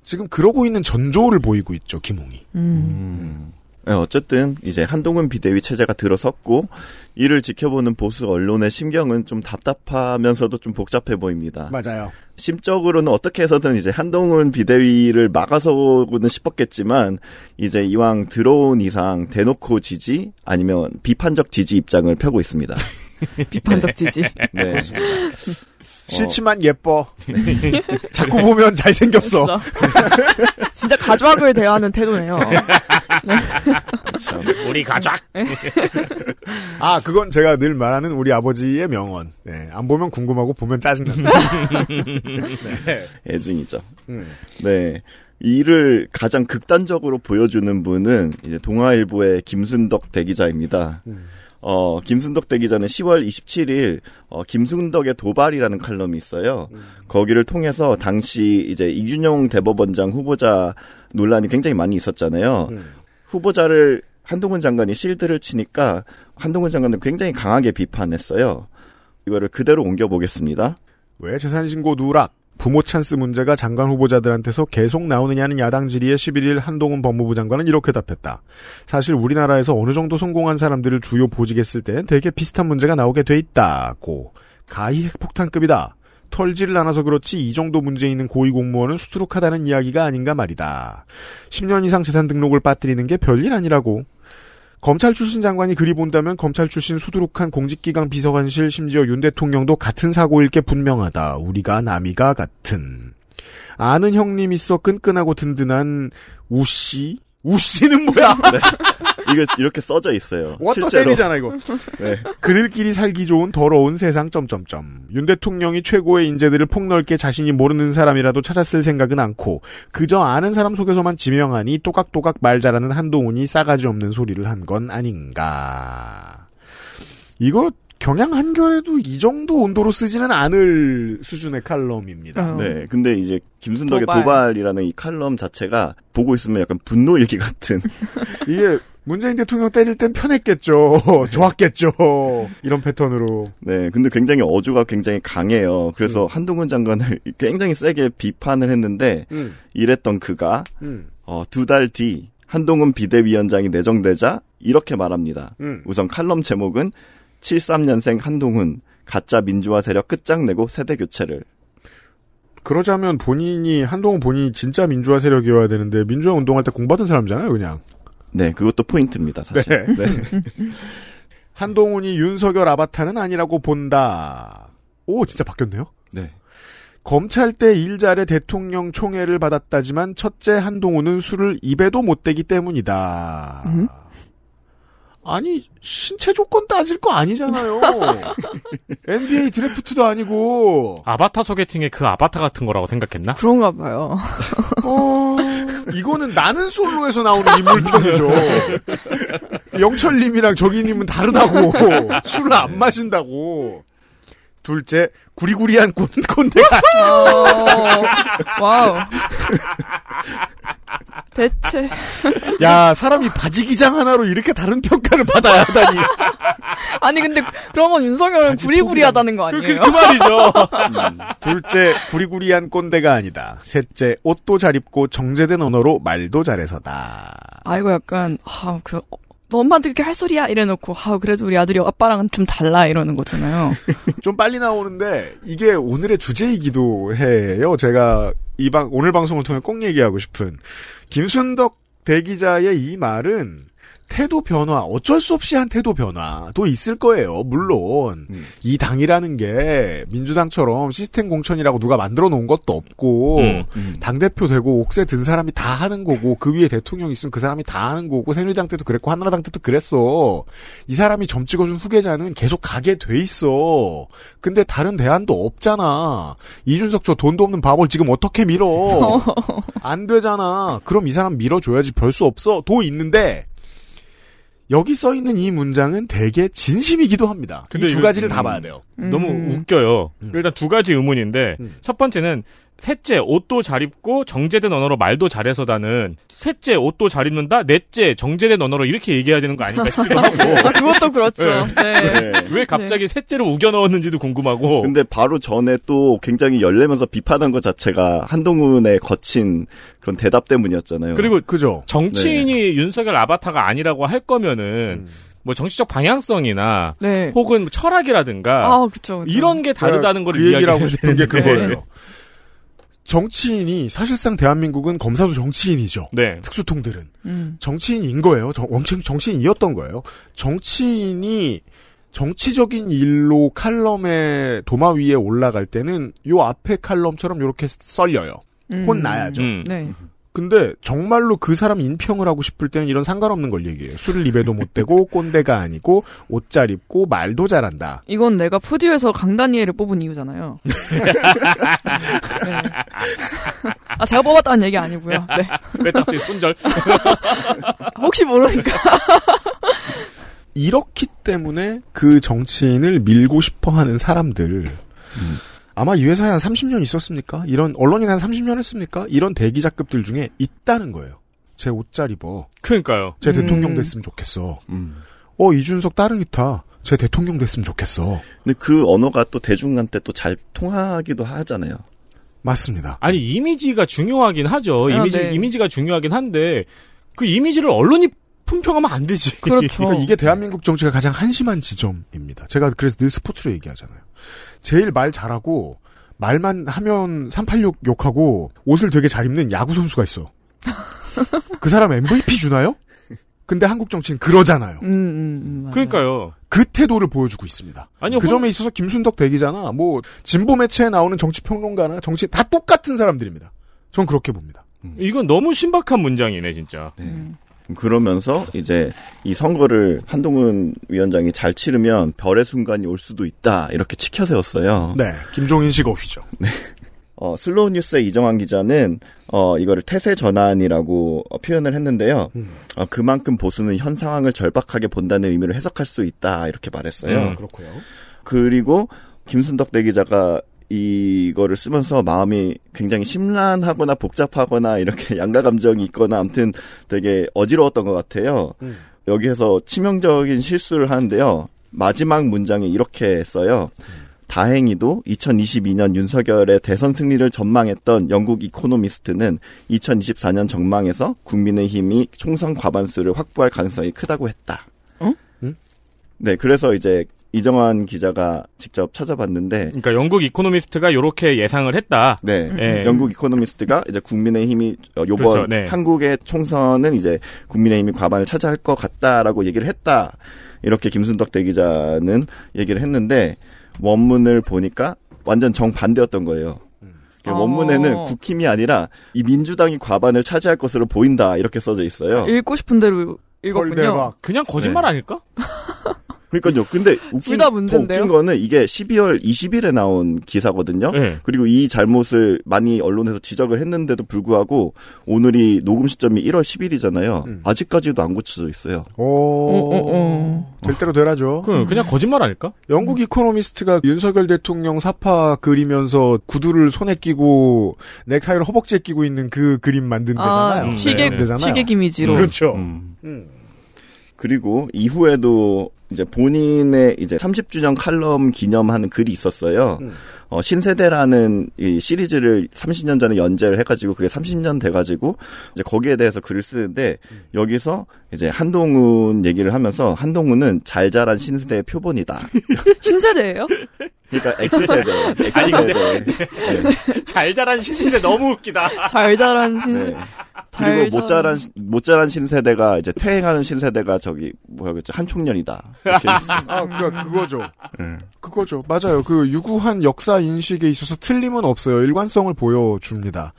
지금 그러고 있는 전조를 보이고 있죠 김웅이. 음. 네, 어쨌든 이제 한동훈 비대위 체제가 들어섰고 이를 지켜보는 보수 언론의 심경은 좀 답답하면서도 좀 복잡해 보입니다. 맞아요. 심적으로는 어떻게 해서든 이제 한동훈 비대위를 막아서고는 싶었겠지만 이제 이왕 들어온 이상 대놓고 지지 아니면 비판적 지지 입장을 펴고 있습니다. *laughs* 비판적 지지. 네. *laughs* 싫지만 예뻐. *laughs* 자꾸 보면 잘생겼어. *laughs* 진짜, 가족을 대하는 태도네요. 참. 우리 가족. 아 그건 제가 늘 말하는 우리 아버지의 명언. 네, 안 보면 궁금하고 보면 짜증난다. *laughs* 네. 애증이죠. 음. 네. 이를 가장 극단적으로 보여주는 분은 이제 동아일보의 김순덕 대기자입니다. 어, 김순덕 대기자는 10월 27일 어, 김순덕의 도발이라는 칼럼이 있어요. 거기를 통해서 당시 이제 이준영 대법원장 후보자 논란이 굉장히 많이 있었잖아요. 후보자를 한동훈 장관이 실드를 치니까 한동훈 장관은 굉장히 강하게 비판했어요. 이거를 그대로 옮겨 보겠습니다. 왜 재산신고 누락? 부모 찬스 문제가 장관 후보자들한테서 계속 나오느냐는 야당 질의에 11일 한동훈 법무부 장관은 이렇게 답했다. 사실 우리나라에서 어느 정도 성공한 사람들을 주요 보직했을 땐 되게 비슷한 문제가 나오게 돼 있다고. 가히 핵폭탄급이다. 털지를 않아서 그렇지 이 정도 문제 있는 고위공무원은 수두룩하다는 이야기가 아닌가 말이다. 10년 이상 재산 등록을 빠뜨리는 게 별일 아니라고. 검찰 출신 장관이 그리 본다면 검찰 출신 수두룩한 공직기강 비서관실 심지어 윤 대통령도 같은 사고일 게 분명하다. 우리가 남이가 같은. 아는 형님 있어 끈끈하고 든든한 우씨? 우씨는 뭐야? 이거 이렇게 써져 있어요. 실제로. 셀이잖아 이거. 네. 그들끼리 살기 좋은 더러운 세상 점점점. 윤 대통령이 최고의 인재들을 폭넓게 자신이 모르는 사람이라도 찾았을 생각은 않고 그저 아는 사람 속에서만 지명하니 또각또각 말 잘하는 한동훈이 싸가지 없는 소리를 한 건 아닌가. 이거 경향 한결에도 이 정도 온도로 쓰지는 않을 수준의 칼럼입니다. 네. 근데 이제 김순덕의 도발. 도발. 이라는이 칼럼 자체가 보고 있으면 약간 분노 일기 같은. *laughs* 이게 문재인 대통령 때릴 땐 편했겠죠. *laughs* 좋았겠죠. 이런 패턴으로. 네. 근데 굉장히 어조가 굉장히 강해요. 그래서 한동훈 장관을 *laughs* 굉장히 세게 비판을 했는데 음. 이랬던 그가 음. 어, 두 달 뒤 한동훈 비대위원장이 내정되자 이렇게 말합니다. 음. 우선 칼럼 제목은 73년생 한동훈 가짜 민주화 세력 끝장내고 세대 교체를 그러자면 본인이 한동훈 본인이 진짜 민주화 세력이어야 되는데 민주화 운동할 때 공부하던 사람잖아요, 그냥. 네, 그것도 포인트입니다, 사실. 네. *laughs* 한동훈이 윤석열 아바타는 아니라고 본다. 오, 진짜 바뀌었네요. 네. 검찰 때 일잘에 대통령 총애를 받았다지만 첫째 한동훈은 술을 입에도 못 대기 때문이다. 아니 신체 조건 따질 거 아니잖아요. *laughs* NBA 드래프트도 아니고. 아바타 소개팅에 그 아바타 같은 거라고 생각했나? 그런가 봐요. 어, 이거는 나는 솔로에서 나오는 인물편이죠. 영철님이랑 저기님은 다르다고. 술을 안 마신다고. 둘째, 구리구리한 꼰, 꼰대가. 어, wow. 대체. 야, 사람이 바지 기장 하나로 이렇게 다른 평가를 받아야 하다니. *laughs* 아니 근데 그러면 윤석열은 구리구리하다는 거 아니에요? *laughs* 음. 둘째, 구리구리한 꼰대가 아니다. 셋째, 옷도 잘 입고 정제된 언어로 말도 잘해서다. 아 이거 약간 아 그 너 엄마한테 그렇게 할 소리야 이래놓고 아 그래도 우리 아들이 아빠랑은 좀 달라 이러는 거잖아요. *laughs* 좀 빨리 나오는데 이게 오늘의 주제이기도 해요. 제가 이 방 오늘 방송을 통해 꼭 얘기하고 싶은 김순덕 대기자의 이 말은 태도 변화, 어쩔 수 없이 한 태도 변화도 있을 거예요. 물론 이 당이라는 게 민주당처럼 시스템 공천이라고 누가 만들어 놓은 것도 없고 음, 당 대표 되고 옥새 든 사람이 다 하는 거고 그 위에 대통령 있으면 그 사람이 다 하는 거고 새누리당 때도 그랬고 한나라당 때도 그랬어. 이 사람이 점 찍어준 후계자는 계속 가게 돼 있어. 근데 다른 대안도 없잖아. 이준석 저 돈도 없는 바보를 지금 어떻게 밀어? *laughs* 안 되잖아. 그럼 이 사람 밀어줘야지 별 수 없어. 도 있는데 여기 써 있는 이 문장은 되게 진심이기도 합니다. 이 두 가지를 다 음, 봐야 돼요. 너무 음. 웃겨요. 일단 두 가지 의문인데 첫 번째는 셋째 옷도 잘 입고 정제된 언어로 말도 잘해서다는 셋째 옷도 잘 입는다 넷째 정제된 언어로 이렇게 얘기해야 되는 거 아닌가 싶기도 하고 *laughs* 아, 그것도 그렇죠. 네. 네. 왜 갑자기 셋째를 우겨 넣었는지도 궁금하고 근데 바로 전에 또 굉장히 열내면서 비판한 것 자체가 한동훈의 거친 그런 대답 때문이었잖아요. 그리고 그죠. 정치인이 윤석열 아바타가 아니라고 할 거면은 뭐 정치적 방향성이나 네. 혹은 뭐 철학이라든가 아, 그쵸, 그쵸. 이런 게 다르다는 걸그 얘기를 하고 이야기해야 싶은 게. 그거예요. *laughs* 정치인이 사실상 대한민국은 검사도 정치인이죠. 네. 특수통들은 음. 정치인인 거예요. 정, 정치인이었던 거예요. 정치인이 정치적인 일로 칼럼의 도마 위에 올라갈 때는 요 앞에 칼럼처럼 이렇게 썰려요. 음. 혼 나야죠. 음. 네. 근데 정말로 그 사람 인평을 하고 싶을 때는 이런 상관없는 걸 얘기해요. 술을 입에도 못 대고 *laughs* 꼰대가 아니고 옷 잘 입고 말도 잘한다. 이건 내가 푸듀에서 강다니엘을 뽑은 이유잖아요. *laughs* 네. 아, 제가 뽑았다는 얘기 아니고요. 네. 메타스의 손절. *laughs* 혹시 모르니까. 이렇기 때문에 그 정치인을 밀고 싶어 하는 사람들. 아마 이 회사에 한 30년 있었습니까? 이런, 언론인 한 30년 했습니까? 이런 대기자급들 중에 있다는 거예요. 제 옷 잘 입어. 그러니까요. 제 음. 대통령 됐으면 좋겠어. 음. 어, 이준석 따릉이 타. 제 대통령 됐으면 좋겠어. 근데 그 언어가 또 대중한테 또 잘 통하기도 하잖아요. 맞습니다. 아니 이미지가 중요하긴 하죠. 아, 이미지 네. 이미지가 중요하긴 한데 그 이미지를 언론이 품평하면 안 되지. 그렇죠. 그러니까 이게 대한민국 정치가 가장 한심한 지점입니다. 제가 그래서 늘 스포츠로 얘기하잖아요. 제일 말 잘하고 말만 하면 386 욕하고 옷을 되게 잘 입는 야구 선수가 있어. *laughs* 그 사람 MVP 주나요? 근데 한국 정치는 그러잖아요. 음, 음, 음. 그러니까요. 그 태도를 보여주고 있습니다. 아니요, 그 홍- 점에 있어서 김순덕 대기자나 뭐 진보 매체에 나오는 정치 평론가나 정치 다 똑같은 사람들입니다. 전 그렇게 봅니다. 이건 너무 신박한 문장이네 진짜. 음. 그러면서 이제 이 선거를 한동훈 위원장이 잘 치르면 별의 순간이 올 수도 있다 이렇게 치켜 세웠어요. 네, 김종인식 어휘죠. 어, 슬로우 뉴스의 이정환 기자는 어, 이거를 태세 전환이라고 어, 표현을 했는데요. 음. 어, 그만큼 보수는 현 상황을 절박하게 본다는 의미로 해석할 수 있다 이렇게 말했어요. 음. 그렇고요. 그리고 김순덕 대기자가 이거를 쓰면서 마음이 굉장히 심란하거나 복잡하거나 이렇게 *laughs* 양가 감정이 있거나 아무튼 되게 어지러웠던 것 같아요. 음. 여기에서 치명적인 실수를 하는데요. 마지막 문장에 이렇게 써요. 다행히도 2022년 윤석열의 대선 승리를 전망했던 영국 이코노미스트는 2024년 전망에서 국민의힘이 총선 과반수를 확보할 가능성이 크다고 했다. 어? 응? 네, 그래서 이제 이정환 기자가 직접 찾아봤는데 그러니까 영국 이코노미스트가 이렇게 예상을 했다. 네. 예. 영국 이코노미스트가 이제 국민의힘이 어, 요번 그렇죠, 네. 한국의 총선은 이제 국민의힘이 과반을 차지할 것 같다라고 얘기를 했다. 이렇게 김순덕 대기자는 얘기를 했는데 원문을 보니까 완전 정반대였던 거예요. 어. 원문에는 국힘이 아니라 이 민주당이 과반을 차지할 것으로 보인다 이렇게 써져 있어요. 읽고 싶은 대로 읽었군요. 헐대박. 그냥 거짓말 네. 아닐까? *laughs* 그러니까요. 근데 *laughs* 웃긴? 웃긴 거는 이게 12월 20일에 나온 기사거든요. 네. 그리고 이 잘못을 많이 언론에서 지적을 했는데도 불구하고 오늘이 녹음 시점이 1월 10일이잖아요. 음. 아직까지도 안 고쳐져 있어요. 어, 오, 어, 어. 될 대로 되라죠. 그 그냥 거짓말 아닐까? 영국 이코노미스트가 윤석열 대통령 사파 그리면서 구두를 손에 끼고 넥타이를 허벅지에 끼고 있는 그 그림 만든 데잖아요. 음, 시계, 네, 네. 시계. 그렇죠. 음. 음. 그리고 이후에도 이제 본인의 이제 30주년 칼럼 기념하는 글이 있었어요. 음. 어, 신세대라는 이 시리즈를 30년 전에 연재를 해가지고 그게 30년 돼가지고 이제 거기에 대해서 글을 쓰는데 여기서 이제 한동훈 얘기를 하면서 한동훈은 잘 자란 신세대의 표본이다. *laughs* 신세대예요? 그러니까 X세대, 아니, 근데- X세대. 네. *laughs* 잘 자란 신세대 너무 웃기다. 잘 자란 신. 네. 잘 그리고 못 자란 자란- 못 자란 신세대가 이제 퇴행하는 신세대가 저기 뭐야 그랬죠 한총련이다. 이렇게 했어요. *laughs* 아, 그, 그거죠. 네. 그거죠. 맞아요. 그 유구한 역사 인식에 있어서 틀림은 없어요. 일관성을 보여줍니다.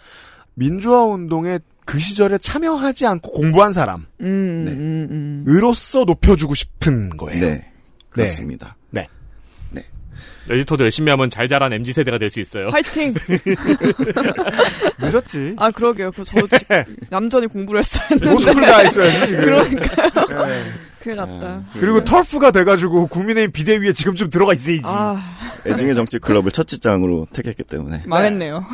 민주화 운동에 그 시절에 참여하지 않고 공부한 사람으로서 음, 네. 음, 음. 높여주고 싶은 거예요. 네. 그렇습니다. 에디터도 열심히 하면 잘 자란 MZ 세대가 될 수 있어요. 화이팅! *laughs* 늦었지. 아, 그러게요. 그, 저, 지- 얌전히 공부를 했어야 했는데. 모습을 다 했어야지, 지금. *laughs* 그러니까. 네. 큰일 났다. 그리고 털프가 돼가지고 국민의힘 비대위에 지금쯤 들어가 있어야지. 아, 애증의 정치 클럽을 첫 직장으로 택했기 때문에 망했네요.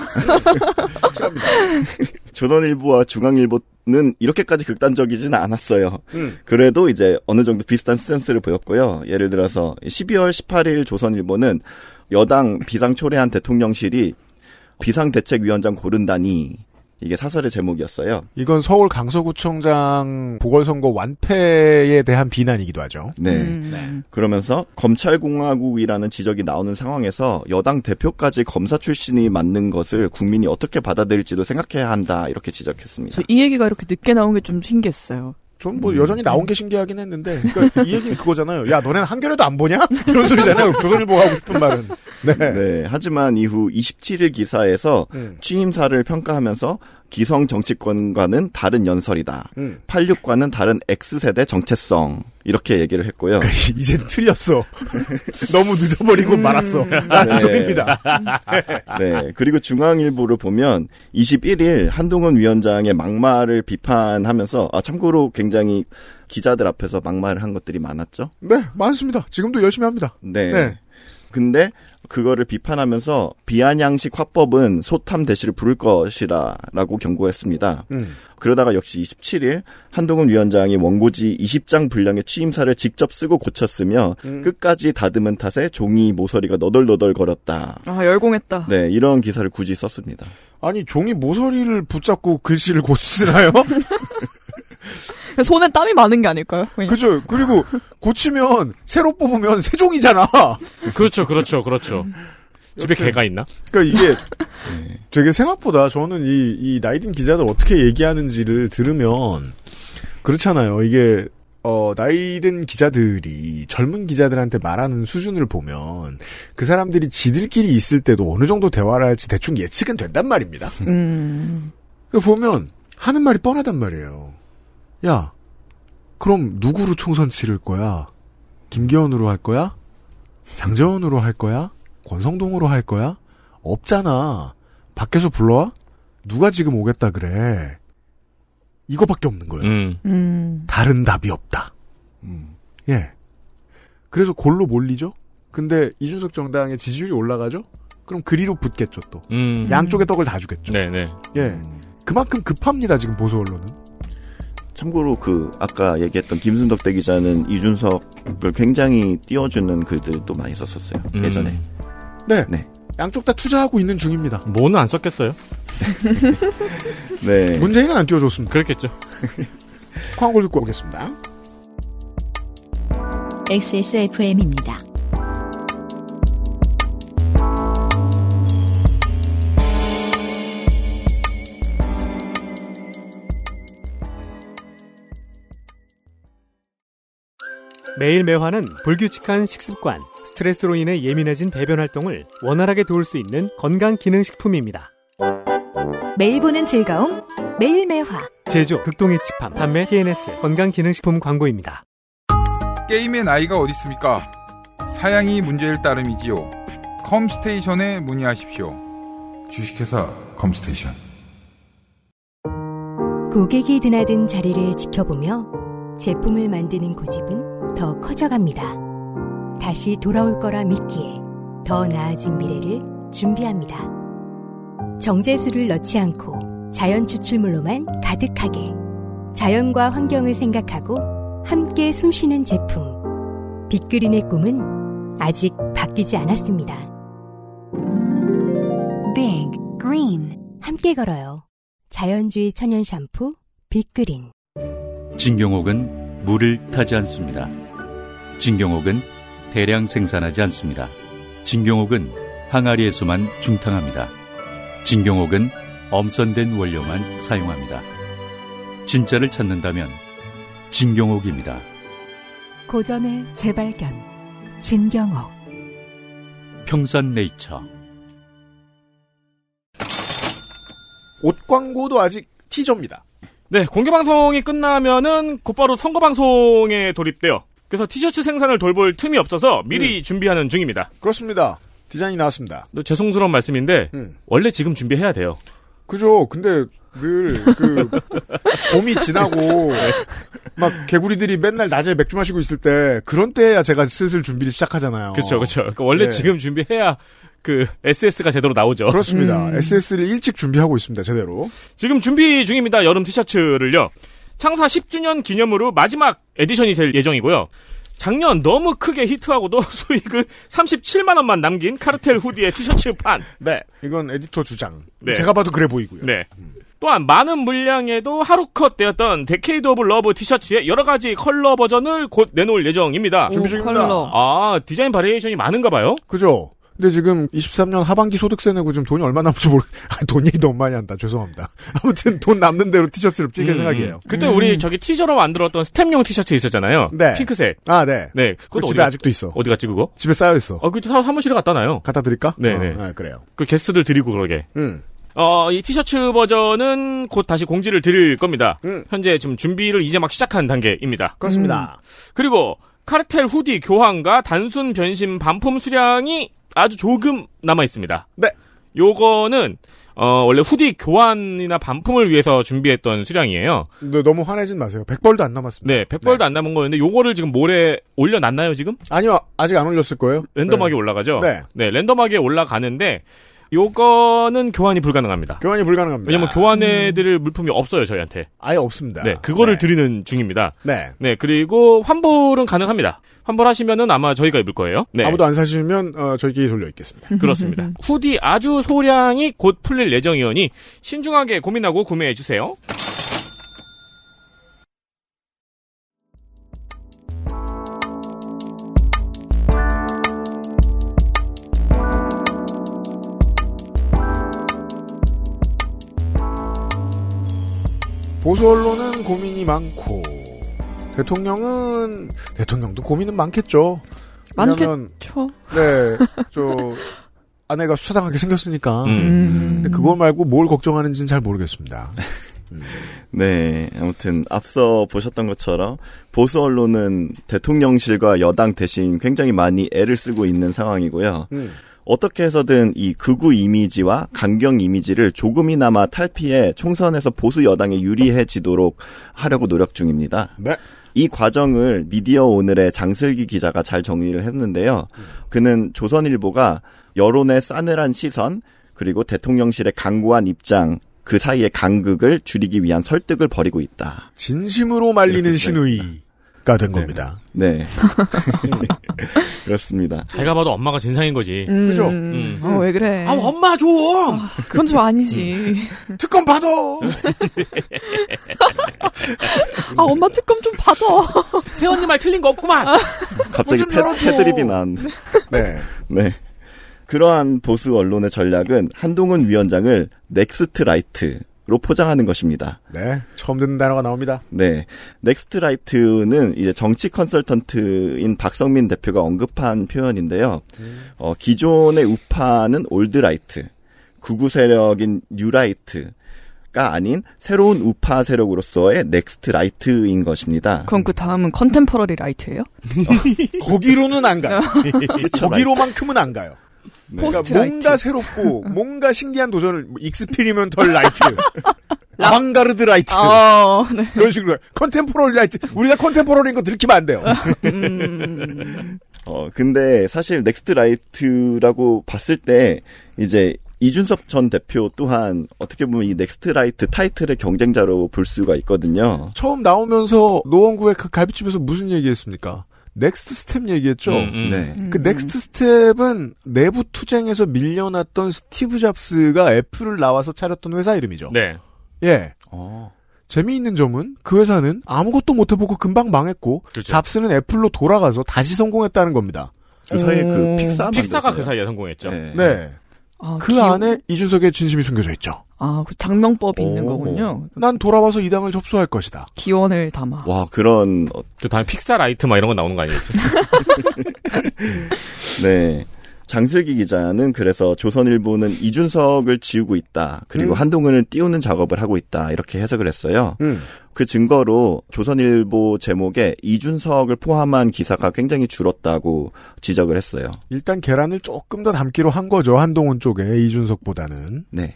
*laughs* 조선일보와 중앙일보는 이렇게까지 극단적이지는 않았어요. 음. 그래도 이제 어느 정도 비슷한 스탠스를 보였고요. 예를 들어서 12월 18일 조선일보는 여당 비상초래한 대통령실이 비상대책위원장 고른다니 이게 사설의 제목이었어요. 이건 서울 강서구청장 보궐선거 완패에 대한 비난이기도 하죠. 네. 음. 그러면서 검찰공화국이라는 지적이 나오는 상황에서 여당 대표까지 검사 출신이 맞는 것을 국민이 어떻게 받아들일지도 생각해야 한다 이렇게 지적했습니다. 저이 얘기가 이렇게 늦게 나온 게 좀 신기했어요. 전뭐 여전히 나온 게 신기하긴 했는데, 그러니까 이 얘기는 그거잖아요. 야, 너네는 한겨레도 안 보냐? *laughs* 이런 소리잖아요. 조선일보가 하고 싶은 말은. 네. 네. 하지만 이후 27일 기사에서 음. 취임사를 평가하면서 기성 정치권과는 다른 연설이다. 음. 86과는 다른 X세대 정체성. 이렇게 얘기를 했고요. *laughs* 이젠 틀렸어. *laughs* 너무 늦어버리고 말았어. 라는 네. 소리입니다. *laughs* 네. 그리고 중앙일보를 보면 21일 한동훈 위원장의 막말을 비판하면서 아 참고로 굉장히 기자들 앞에서 막말을 한 것들이 많았죠. 네, 많습니다. 지금도 열심히 합니다. 네. 네. 근데 그거를 비판하면서 비아냥식 화법은 소탐 대시를 부를 것이라라고 경고했습니다. 음. 그러다가 역시 27일 한동훈 위원장이 원고지 20장 분량의 취임사를 직접 쓰고 고쳤으며 음. 끝까지 다듬은 탓에 종이 모서리가 너덜너덜 거렸다. 아, 열공했다. 네, 이런 기사를 굳이 썼습니다. 아니, 종이 모서리를 붙잡고 글씨를 곧 쓰나요? *laughs* *laughs* 손에 땀이 많은 게 아닐까요? 그냥. 그죠. 그리고 고치면, 새로 뽑으면 새 종이잖아. 그렇죠, 그렇죠, 그렇죠. 집에. 개가 있나? 그러니까 이게 *laughs* 되게 생각보다 저는 이, 이 나이든 기자들 어떻게 얘기하는지를 들으면 그렇잖아요. 이게 어, 나이든 기자들이 젊은 기자들한테 말하는 수준을 보면 그 사람들이 지들끼리 있을 때도 어느 정도 대화를 할지 대충 예측은 된단 말입니다. 음. 그 보면 하는 말이 뻔하단 말이에요. 야, 그럼 누구로 총선 치를 거야? 김기현으로 할 거야? 장재원으로 할 거야? 권성동으로 할 거야? 없잖아. 밖에서 불러와? 누가 지금 오겠다 그래? 이거밖에 없는 거예요. 음. 음. 다른 답이 없다. 예. 그래서 골로 몰리죠? 근데 이준석 정당의 지지율이 올라가죠? 그럼 그리로 붙겠죠, 또. 음. 양쪽의 떡을 다 주겠죠. 네네. 예. 그만큼 급합니다, 지금 보수 언론은. 참고로 그 아까 얘기했던 김순덕 대기자는 이준석을 굉장히 띄워주는 글들도 많이 썼었어요. 음. 예전에. 네. 네. 양쪽 다 투자하고 있는 중입니다. 뭐는 안 썼겠어요? *laughs* 네. 문재인은 안 띄워줬습니다. 그렇겠죠. 광고 듣고 오겠습니다. XSFM입니다. 매일 매화는 불규칙한 식습관, 스트레스로 인해 예민해진 배변 활동을 원활하게 도울 수 있는 건강 기능 식품입니다. 매일 보는 즐거움 매일 매화 제조 극동의 칩함 판매 TNS 건강 기능 식품 광고입니다. 게임의 나이가 어디 있습니까? 사양이 문제일 따름이지요. 컴스테이션에 문의하십시오. 주식회사 컴스테이션. 고객이 드나든 자리를 지켜보며 제품을 만드는 고집은 더 커져갑니다. 다시 돌아올 거라 믿기에 더 나아진 미래를 준비합니다. 정제수를 넣지 않고 자연 추출물로만 가득하게 자연과 환경을 생각하고 함께 숨쉬는 제품. 빅그린의 꿈은 아직 바뀌지 않았습니다. Big Green 함께 걸어요. 자연주의 천연 샴푸 빅그린. 진경옥은 물을 타지 않습니다. 진경옥은 대량 생산하지 않습니다. 진경옥은 항아리에서만 중탕합니다. 진경옥은 엄선된 원료만 사용합니다. 진짜를 찾는다면 진경옥입니다. 고전의 재발견 진경옥 평산네이처 옷 광고도 아직 티저입니다. 네, 공개 방송이 끝나면은 곧바로 선거 방송에 돌입돼요. 그래서 티셔츠 생산을 돌볼 틈이 없어서 미리 준비하는 중입니다. 그렇습니다. 디자인이 나왔습니다. 또 죄송스러운 말씀인데 음. 원래 지금 준비해야 돼요. 그죠. 근데 늘 그 *laughs* 봄이 지나고 막 개구리들이 맨날 낮에 맥주 마시고 있을 때 그런 때야 제가 슬슬 준비를 시작하잖아요. 그렇죠, 그렇죠. 그러니까 원래 네. 지금 준비해야 그 SS가 제대로 나오죠. 그렇습니다. SS를 일찍 준비하고 있습니다. 제대로. 지금 준비 중입니다. 여름 티셔츠를요. 창사 10주년 기념으로 마지막 edition이 될 예정이고요. 작년 너무 크게 히트하고도 *laughs* 수익을 37만 원만 남긴 카르텔 hoodie의 티셔츠 판. 네. 이건 에디터 주장. 네. 제가 봐도 그래 보이고요. 네. 또한 많은 물량에도 하루컷 되었던 Decade of Love 티셔츠의 여러 가지 컬러 버전을 곧 내놓을 예정입니다. 준비 중입니다. 컬러. 아, 디자인 variation이 많은가 봐요? 그죠. 근데 지금 23년 하반기 소득세 내고 지금 돈이 얼마 남을지 모르, *laughs* 아, 돈 얘기 너무 많이 한다. 죄송합니다. *laughs* 아무튼 돈 남는 대로 티셔츠를 찍을 음, 생각이에요. 음. 그때 우리 저기 teaser로 만들었던 스탭용 티셔츠 있었잖아요. 네. 핑크색. 아, 네. 네. 그 그것도 집에 어디 아직도 있어. 어디 갔지 그거? 집에 쌓여 있어. 어, 그 사- 사무실에 갖다 놔요. 갖다 드릴까? 네네. 어, 아, 그래요. 그 게스트들 드리고 그러게. 음. 어, 이 티셔츠 버전은 곧 다시 공지를 드릴 겁니다. 음. 현재 지금 준비를 이제 막 시작한 단계입니다. 그렇습니다. 그리고 카르텔 후디 교환과 단순 변신 반품 수량이 아주 조금 남아 있습니다. 네. 요거는 어, 원래 후디 교환이나 반품을 위해서 준비했던 수량이에요. 네, 너무 화내진 마세요. 100벌도 안 남았습니다. 네, 100벌도 안 남은 거였는데 요거를 지금 모레 올려놨나요, 지금? 아니요, 아직 안 올렸을 거예요. 랜덤하게 네. 올라가죠? 네. 랜덤하게 올라가는데 요거는 교환이 불가능합니다. 교환이 불가능합니다. 왜냐면 교환해드릴 물품이 없어요, 저희한테. 아예 없습니다. 네, 그거를 드리는 중입니다. 네. 네, 그리고 환불은 가능합니다. 환불하시면은 아마 저희가 입을 거예요. 네. 아무도 안 사시면 어, 저희끼리 돌려 있겠습니다. *laughs* 그렇습니다. 후디 아주 소량이 곧 풀릴 예정이오니 신중하게 고민하고 구매해 주세요. 보수 언론은 고민이 많고 대통령은 대통령도 고민은 많겠죠. 왜냐면 많겠죠. 네, 저 아내가 수차당하게 생겼으니까. 음. 근데 그거 말고 뭘 걱정하는지는 잘 모르겠습니다. *laughs* 네, 아무튼 앞서 보셨던 것처럼 보수 언론은 대통령실과 여당 대신 굉장히 많이 애를 쓰고 있는 상황이고요. 음. 어떻게 해서든 이 극우 이미지와 강경 이미지를 조금이나마 탈피해 총선에서 보수 여당에 유리해지도록 하려고 노력 중입니다. 네. 이 과정을 미디어 오늘의 장슬기 기자가 잘 정리를 했는데요. 그는 조선일보가 여론의 싸늘한 시선 그리고 대통령실의 강고한 입장 그 사이의 간극을 줄이기 위한 설득을 벌이고 있다. 진심으로 말리는 신의 가된 겁니다. 네. *laughs* 그렇습니다. 제가 봐도 엄마가 진상인 거지. 음. 그죠? 음. 어, 왜 그래? 아, 엄마 좀! 그건 좀 아니지. 특검 받아! 아, 엄마 특검 좀 받아. 세원님 말 틀린 거 없구만! 갑자기 좀 패. 패드립이 난. 네. *laughs* 네. 그러한 보수 언론의 전략은 한동훈 위원장을 next right로 포장하는 것입니다. 네. 처음 듣는 단어가 나옵니다. 네. next right는 이제 정치 컨설턴트인 박성민 대표가 언급한 표현인데요. 어, 기존의 우파는 old right, 극우 세력인 new right가 아닌 새로운 우파 세력으로서의 next right인 것입니다. 그럼 그 다음은 contemporary right예요? 거기로는 안 가요. *laughs* 거기로만큼은 안 가요. 네. 그러니까. 뭔가 새롭고 *laughs* 뭔가 신기한 도전을 뭐 experimental right, *laughs* avant-garde right 어, 네. 그런 식으로 contemporary right 우리가 contemporary인 거 들키면 안 돼요. *laughs* 어, 근데 사실 next right라고 봤을 때 이제 이준석 전 대표 또한 어떻게 보면 이 next right 타이틀의 경쟁자로 볼 수가 있거든요. 처음 나오면서 노원구의 그 갈비집에서 무슨 얘기했습니까? next step 얘기했죠. 음, 음. 네. 그 next step은 내부 투쟁에서 밀려났던 스티브 잡스가 애플을 나와서 차렸던 회사 이름이죠. 네. 예. 어. 재미있는 점은 그 회사는 아무것도 못 해보고 금방 망했고 그렇죠. 잡스는 애플로 돌아가서 다시 성공했다는 겁니다. 그 사이에 그 오. 픽사 픽사가 그 만들었어요. 사이에 성공했죠. 네. 네. 아, 그 기호- 안에 이준석의 진심이 숨겨져 있죠. 아, 그 작명법이 있는 오. 거군요. 난 돌아와서 이 당을 접수할 것이다. 기원을 담아. 와 그런 어, 그 다음에 픽사 right 막 이런 거 나오는 거 아니겠지? *laughs* 네. 장슬기 기자는 그래서 조선일보는 이준석을 지우고 있다. 그리고 음. 한동훈을 띄우는 작업을 하고 있다. 이렇게 해석을 했어요. 음. 그 증거로 조선일보 제목에 이준석을 포함한 기사가 굉장히 줄었다고 지적을 했어요. 일단 계란을 조금 더 담기로 한 거죠. 한동훈 쪽에 이준석보다는. 네.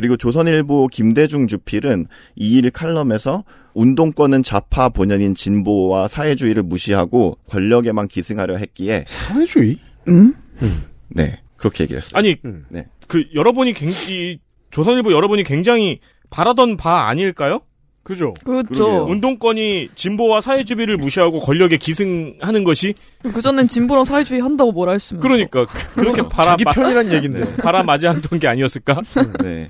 그리고 조선일보 김대중 주필은 2일 칼럼에서 운동권은 좌파 본연인 진보와 사회주의를 무시하고 권력에만 기승하려 했기에 사회주의? 음? 네 그렇게 얘기를 했어요. 아니 네. 그 여러분이 굉장히 조선일보 여러분이 굉장히 바라던 바 아닐까요? 그죠. 그렇죠. 운동권이 진보와 사회주의를 무시하고 권력에 기승하는 것이 그전엔 진보랑 사회주의 한다고 뭐라 했으면. 그러니까 그- 그렇게 바라 자기 편이란 얘긴데. 네, 바라 맞이하던 게 아니었을까? 네.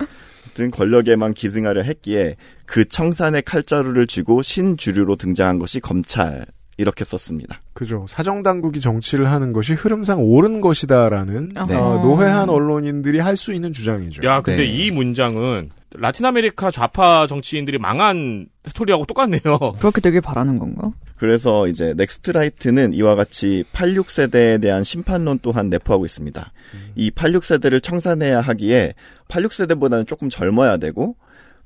하여튼 권력에만 기승하려 했기에 그 청산의 칼자루를 쥐고 신주류로 등장한 것이 검찰 이렇게 썼습니다. 그죠. 사정당국이 정치를 하는 것이 흐름상 옳은 것이다라는 네. 어, 노회한 언론인들이 할 수 있는 주장이죠. 야, 근데 네. 이 문장은 라틴 아메리카 좌파 정치인들이 망한 스토리하고 똑같네요. *laughs* 그렇게 되길 바라는 건가? 그래서 이제 next right는 이와 같이 86세대에 대한 심판론 또한 내포하고 있습니다. 이 86세대를 청산해야 하기에 86세대보다는 조금 젊어야 되고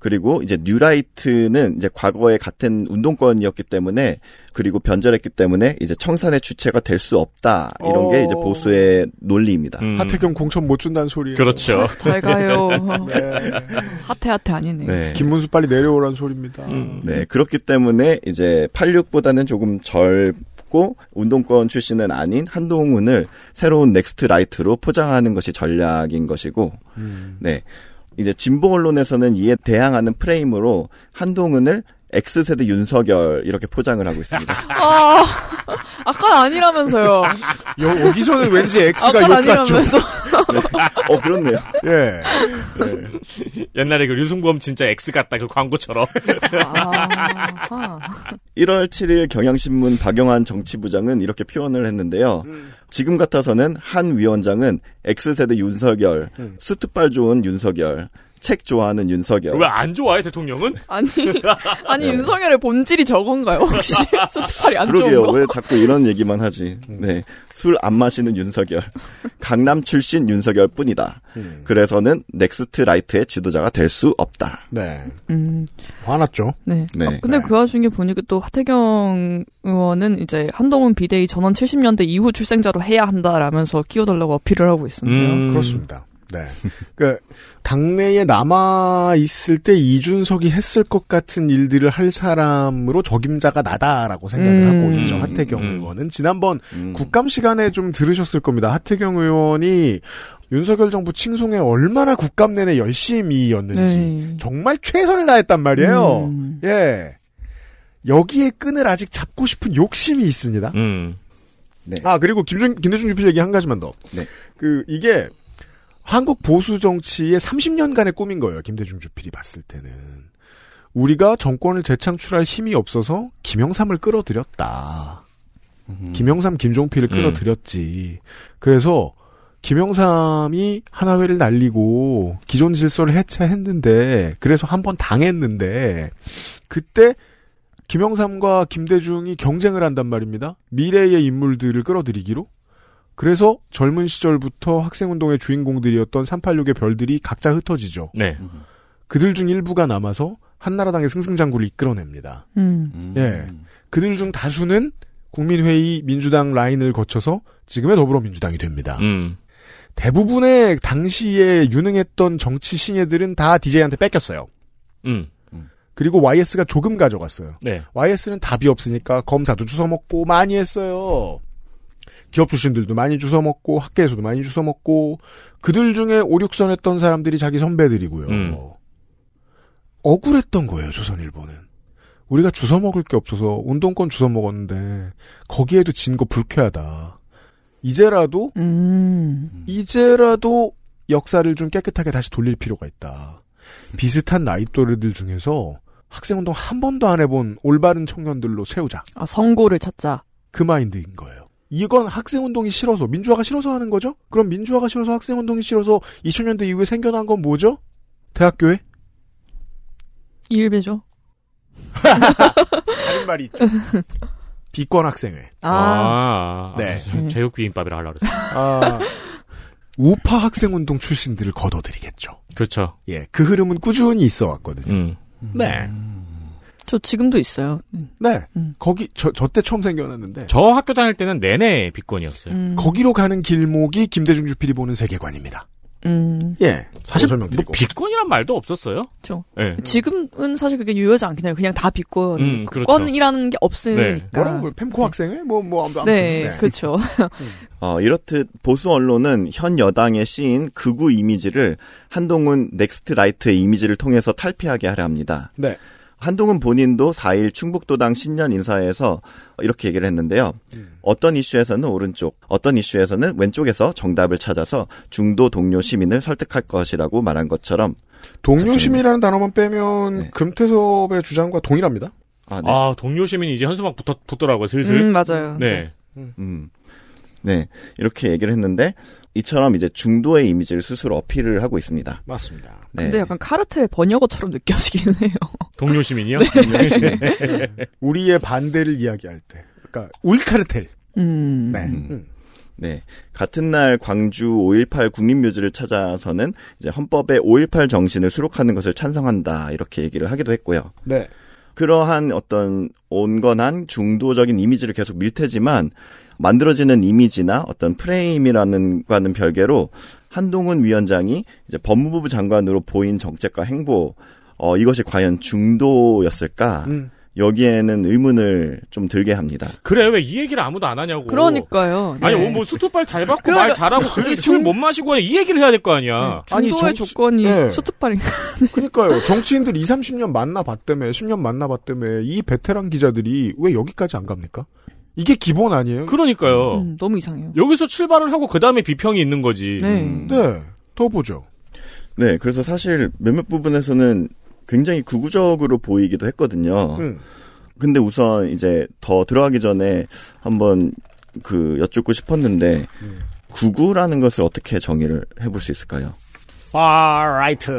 그리고 이제 뉴라이트는 이제 과거에 같은 운동권이었기 때문에 그리고 변절했기 때문에 이제 청산의 주체가 될 수 없다 이런 게 어. 이제 보수의 논리입니다. 음. 하태경 공천 못 준다는 소리예요. 그렇죠. *laughs* 잘 가요. *laughs* 네. 하태 하태 아니네. 네. 김문수 빨리 내려오라는 소리입니다. 음. 네, 그렇기 때문에 이제 86보다는 조금 젊고 운동권 출신은 아닌 한동훈을 새로운 next right로 포장하는 것이 전략인 것이고, 음. 네. 이제 진보 언론에서는 이에 대항하는 프레임으로 한동훈을 X세대 윤석열 이렇게 포장을 하고 있습니다. *laughs* 아, 아까 아니라면서요. 여, 여기서는 왠지 X가 욕 같죠. 아니라면서. 어, 그렇네요. 예. 옛날에 그 류승범 진짜 X 같다 그 광고처럼. 아, 1월 7일 경향신문 박영환 정치부장은 이렇게 표현을 했는데요. 지금 같아서는 한 위원장은 X세대 윤석열, 수트발 좋은 윤석열, 책 좋아하는 윤석열. 왜 안 좋아해 대통령은? 아니, *laughs* 아니, 네. 윤석열의 본질이 저건가요, 혹시? *laughs* 수트팔이 안 그러게요. 좋은 거? 왜 자꾸 이런 얘기만 하지? 네. 술 안 마시는 윤석열. 강남 출신 윤석열 뿐이다. 음. 그래서는 next right의 지도자가 될 수 없다. 네. 음, 화났죠. 네. 네. 아, 근데 그 와중에 보니까 또 하태경 의원은 이제 한동훈 비대위 전원 70년대 이후 출생자로 해야 한다라면서 끼워달라고 어필을 하고 있습니다. 음. 그렇습니다. 네. 그 당내에 남아 있을 때 이준석이 했을 것 같은 일들을 할 사람으로 적임자가 나다라고 생각을 음. 하고 있죠. 음. 하태경 음. 의원은 지난번 음. 국감 시간에 좀 들으셨을 겁니다. 하태경 의원이 윤석열 정부 칭송에 얼마나 국감 내내 열심히였는지 네. 정말 최선을 다했단 말이에요. 음. 예. 여기에 끈을 아직 잡고 싶은 욕심이 있습니다. 음. 네. 아 그리고 김준 김대중 주필 얘기 한 가지만 더. 네. 그 이게 한국 보수 정치의 30년간의 꿈인 거예요. 김대중 주필이 봤을 때는 우리가 정권을 재창출할 힘이 없어서 김영삼을 끌어들였다. 김영삼, 김종필을 음. 끌어들였지. 그래서 김영삼이 하나회를 날리고 기존 질서를 해체했는데 그래서 한 번 당했는데 그때 김영삼과 김대중이 경쟁을 한단 말입니다. 미래의 인물들을 끌어들이기로. 그래서 젊은 시절부터 학생운동의 주인공들이었던 386의 별들이 각자 흩어지죠. 네. 그들 중 일부가 남아서 한나라당의 승승장구를 이끌어냅니다. 음. 예. 그들 중 다수는 국민회의 민주당 라인을 거쳐서 지금의 더불어민주당이 됩니다. 음. 대부분의 당시에 유능했던 정치 신예들은 다 DJ한테 뺏겼어요. 음. 그리고 YS가 조금 가져갔어요. 네. YS는 답이 없으니까 검사도 주워 먹고 많이 했어요. 기업 출신들도 많이 주워 먹고 학계에서도 많이 주워 먹고 그들 중에 5, 6선 했던 사람들이 자기 선배들이고요. 음. 억울했던 거예요, 조선일보는. 우리가 주워 먹을 게 없어서 운동권 주워 먹었는데 거기에도 진 거 불쾌하다. 이제라도 음. 이제라도 역사를 좀 깨끗하게 다시 돌릴 필요가 있다. 비슷한 나이 또래들 중에서 학생운동 한 번도 안 해본 올바른 청년들로 세우자. 아, 선고를 찾자. 그 마인드인 거예요. 이건 학생운동이 싫어서, 민주화가 싫어서 하는 거죠? 그럼 민주화가 싫어서 학생운동이 싫어서 2000년대 이후에 생겨난 건 뭐죠? 대학교에? 일배죠. 다른 말이 있죠. 비권 학생회. 아. 아. 네. 아, 제육비빔밥이라 하려고 그랬어. 아, 우파 학생운동 출신들을 거둬들이겠죠. 그렇죠. 예, 그 흐름은 꾸준히 있어 왔거든요. 음. 네. 저 지금도 있어요. 네. 음. 거기, 저, 저 때 처음 생겨났는데. 저 학교 다닐 때는 내내 비권이었어요. 음. 거기로 가는 길목이 김대중 주필이 보는 세계관입니다. 음. 예. 사실 뭐 설명드리고. 비권이란 말도 없었어요. 그렇죠. 네. 지금은 사실 그게 유효하지 않긴 해요. 그냥 다 비권. 음, 그렇죠. 권이라는 게 없으니까. 뭐라고 펨코 학생회 뭐뭐 아무튼 네, 그렇죠. *laughs* 어, 이렇듯 보수 언론은 현 여당의 시인 극우 이미지를 한동훈 next right의 이미지를 통해서 탈피하게 하려 합니다. 네. 한동훈 본인도 4일 충북도당 신년 인사에서 이렇게 얘기를 했는데요. 어떤 이슈에서는 오른쪽, 어떤 이슈에서는 왼쪽에서 정답을 찾아서 중도 동료 시민을 설득할 것이라고 말한 것처럼 동료심이라는 단어만 빼면 금태섭의 주장과 동일합니다. 아, 아, 동료 시민이 이제 현수막 붙었, 붙더라고요, 슬슬. 음, 맞아요. 네. 음. 네. 이렇게 얘기를 했는데 이처럼 이제 중도의 이미지를 스스로 어필을 하고 있습니다. 맞습니다. 네. 근데 약간 카르텔 번역어처럼 느껴지긴 해요. *laughs* 동료 시민이요? *laughs* 우리의 반대를 이야기할 때. 그러니까 우리 카르텔. 음. 네. 음. 네. 같은 날 광주 5.18 국립묘지를 찾아서는 이제 헌법의 5.18 정신을 수록하는 것을 찬성한다. 이렇게 얘기를 하기도 했고요. 네. 그러한 어떤 온건한 중도적인 이미지를 계속 밀테지만 만들어지는 이미지나 어떤 프레임이라는 과는 별개로 한동훈 위원장이 이제 법무부 장관으로 보인 정책과 행보 어 이것이 과연 중도였을까? 음. 여기에는 의문을 좀 들게 합니다. 그래, 왜 이 얘기를 아무도 안 하냐고. 그러니까요. 아니, 네. 뭐 수투발 잘 받고 그러니까 말 잘하고 그렇게 술못 마시고 하냐, 이 얘기를 해야 될 거 아니야. 아니, 중도의 정치- 조건이 네. 수트팔인가? *laughs* 그러니까요. 정치인들 2, 30년 만나봤다며, 10년 만나봤다며, 이 베테랑 기자들이 왜 여기까지 안 갑니까? 이게 기본 아니에요? 그러니까요. 음, 너무 이상해요. 여기서 출발을 하고 그 다음에 비평이 있는 거지. 네. 음. 네. 더 보죠. 네, 그래서 사실 몇몇 부분에서는 굉장히 극우적으로 보이기도 했거든요. 음. 근데 우선 이제 더 들어가기 전에 한번 그 여쭙고 싶었는데 극우라는 것을 어떻게 정의를 해볼 수 있을까요? far right.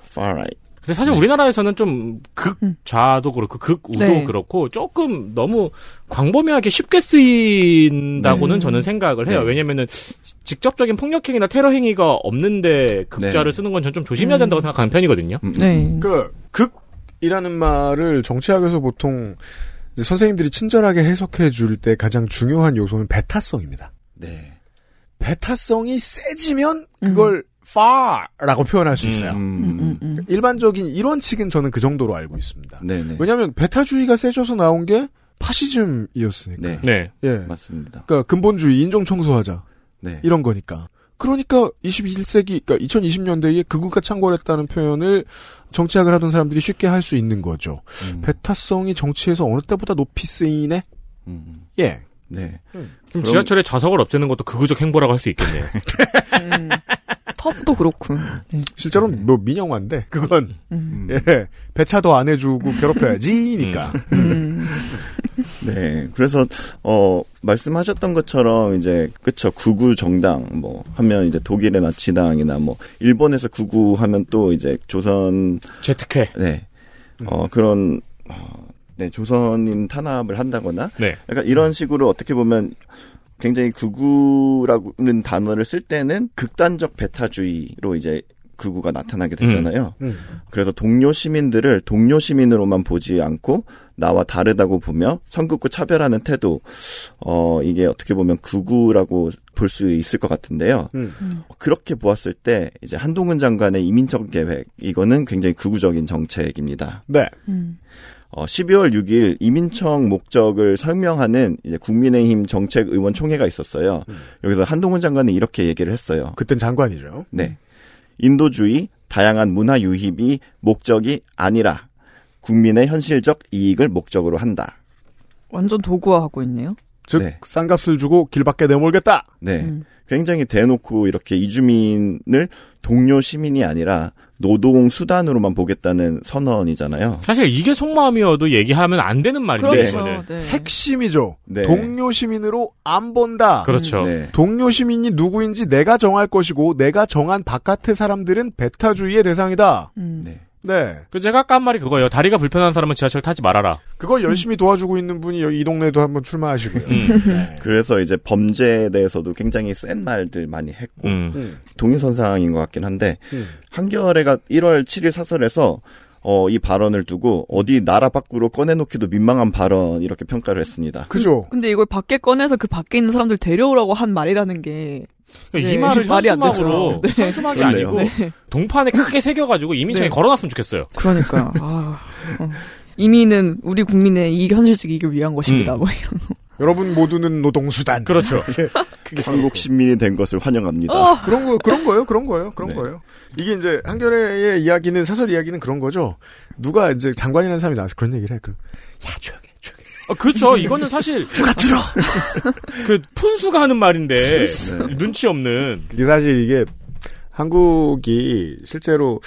far right. 근데 사실 우리나라에서는 좀 극좌도 그렇고 극우도 네. 그렇고 조금 너무 광범위하게 쉽게 쓰인다고는 네. 저는 생각을 해요. 네. 왜냐면은 지- 직접적인 폭력 행위나 테러 행위가 없는데 극좌를 네. 쓰는 건 전 좀 조심해야 음. 된다고 생각하는 편이거든요. 음, 음. 네. 그, 극이라는 말을 정치학에서 보통 이제 선생님들이 친절하게 해석해 줄 때 가장 중요한 요소는 베타성입니다. 네. 베타성이 세지면 그걸 far라고 표현할 수 있어요. 음, 음, 음, 음. 일반적인 이론칙은 저는 그 정도로 알고 있습니다. 네네. 왜냐하면 베타주의가 세져서 나온 게 파시즘이었으니까. 네. 네. 예. 맞습니다. 그러니까 근본주의 인종 청소하자 네. 이런 거니까. 그러니까 21세기, 그러니까 2020년대에 극우가 창궐했다는 표현을 정치학을 하던 사람들이 쉽게 할 수 있는 거죠. 음, 베타성이 정치에서 어느 때보다 높이 쓰이네. 음, 예. 네. 그럼 그럼- 지하철에 좌석을 없애는 것도 극우적 행보라고 할 수 있겠네요. *laughs* 음. 텁도 그렇고. 네. 실제로는 뭐 민영화인데 그건 음. 예 배차 더 안 해주고 괴롭혀야지니까. 음. 네. 그래서 어 말씀하셨던 것처럼 이제 그쵸 극우 정당 뭐 하면 이제 독일의 나치당이나 뭐 일본에서 극우 하면 또 이제 조선 제특회. 네. 어 그런 어, 네 조선인 탄압을 한다거나 네. 약간 이런 식으로 어떻게 보면 굉장히 극우라는 단어를 쓸 때는 극단적 배타주의로 이제 극우가 나타나게 되잖아요. 음. 그래서 동료 시민들을 동료 시민으로만 보지 않고 나와 다르다고 보며 선긋고 차별하는 태도, 어, 이게 어떻게 보면 극우라고 볼 수 있을 것 같은데요. 음. 그렇게 보았을 때 이제 한동훈 장관의 이민정 계획, 이거는 굉장히 극우적인 정책입니다. 네. 음. 어, 12월 6일 이민청 목적을 설명하는 이제 국민의힘 정책 의원 총회가 있었어요. 여기서 한동훈 장관은 이렇게 얘기를 했어요. 그땐 장관이죠. 네. 인도주의, 다양한 문화 유입이 목적이 아니라 국민의 현실적 이익을 목적으로 한다. 완전 도구화하고 있네요. 즉 네. 싼값을 주고 길 밖에 내몰겠다. 네. 음. 굉장히 대놓고 이렇게 이주민을 동료 시민이 아니라 노동 수단으로만 보겠다는 선언이잖아요. 사실 이게 속마음이어도 얘기하면 안 되는 말인데. 그렇죠. 이거는. 네. 핵심이죠. 네. 동료 시민으로 안 본다. 그렇죠. 네. 동료 시민이 누구인지 내가 정할 것이고 내가 정한 바깥의 사람들은 베타주의의 대상이다. 음. 네. 네. 그 제가 아까 한 말이 그거예요. 다리가 불편한 사람은 지하철 타지 말아라. 그걸 열심히 도와주고 있는 분이 여기 이 동네에도 한번 출마하시고요. 음. 네. 그래서 이제 범죄에 대해서도 굉장히 센 말들 많이 했고 음. 음. 동일선상인 것 같긴 한데 음. 한겨레가 1월 7일 사설에서 어, 이 발언을 두고 어디 나라 밖으로 꺼내놓기도 민망한 발언 이렇게 평가를 했습니다. 그죠. 근데 이걸 밖에 꺼내서 그 밖에 있는 사람들 데려오라고 한 말이라는 게 이 말을 말이 안 현수막으로. 네. 현수막이. 아니고 네. 동판에 크게 새겨가지고 이민청에 네. 걸어놨으면 좋겠어요. 그러니까요. 아, 어. 이민은 우리 국민의 이 현실적 이익을 위한 것입니다. 음. 뭐 이런. 여러분 모두는 노동수단. 그렇죠. *laughs* 한국 시민이 된 것을 환영합니다. 어. 그런 거 그런 거예요. 그런 거예요. 그런 네. 거예요. 이게 이제 한겨레의 이야기는 사설 이야기는 그런 거죠. 누가 이제 장관이라는 사람이 나와서 그런 얘기를 해. 그럼 야 조용해 조용해. 아, 그렇죠. 이거는 사실 누가 들어. *laughs* 그 푼수가 하는 말인데 네. 눈치 없는. 이게 사실 이게 한국이 실제로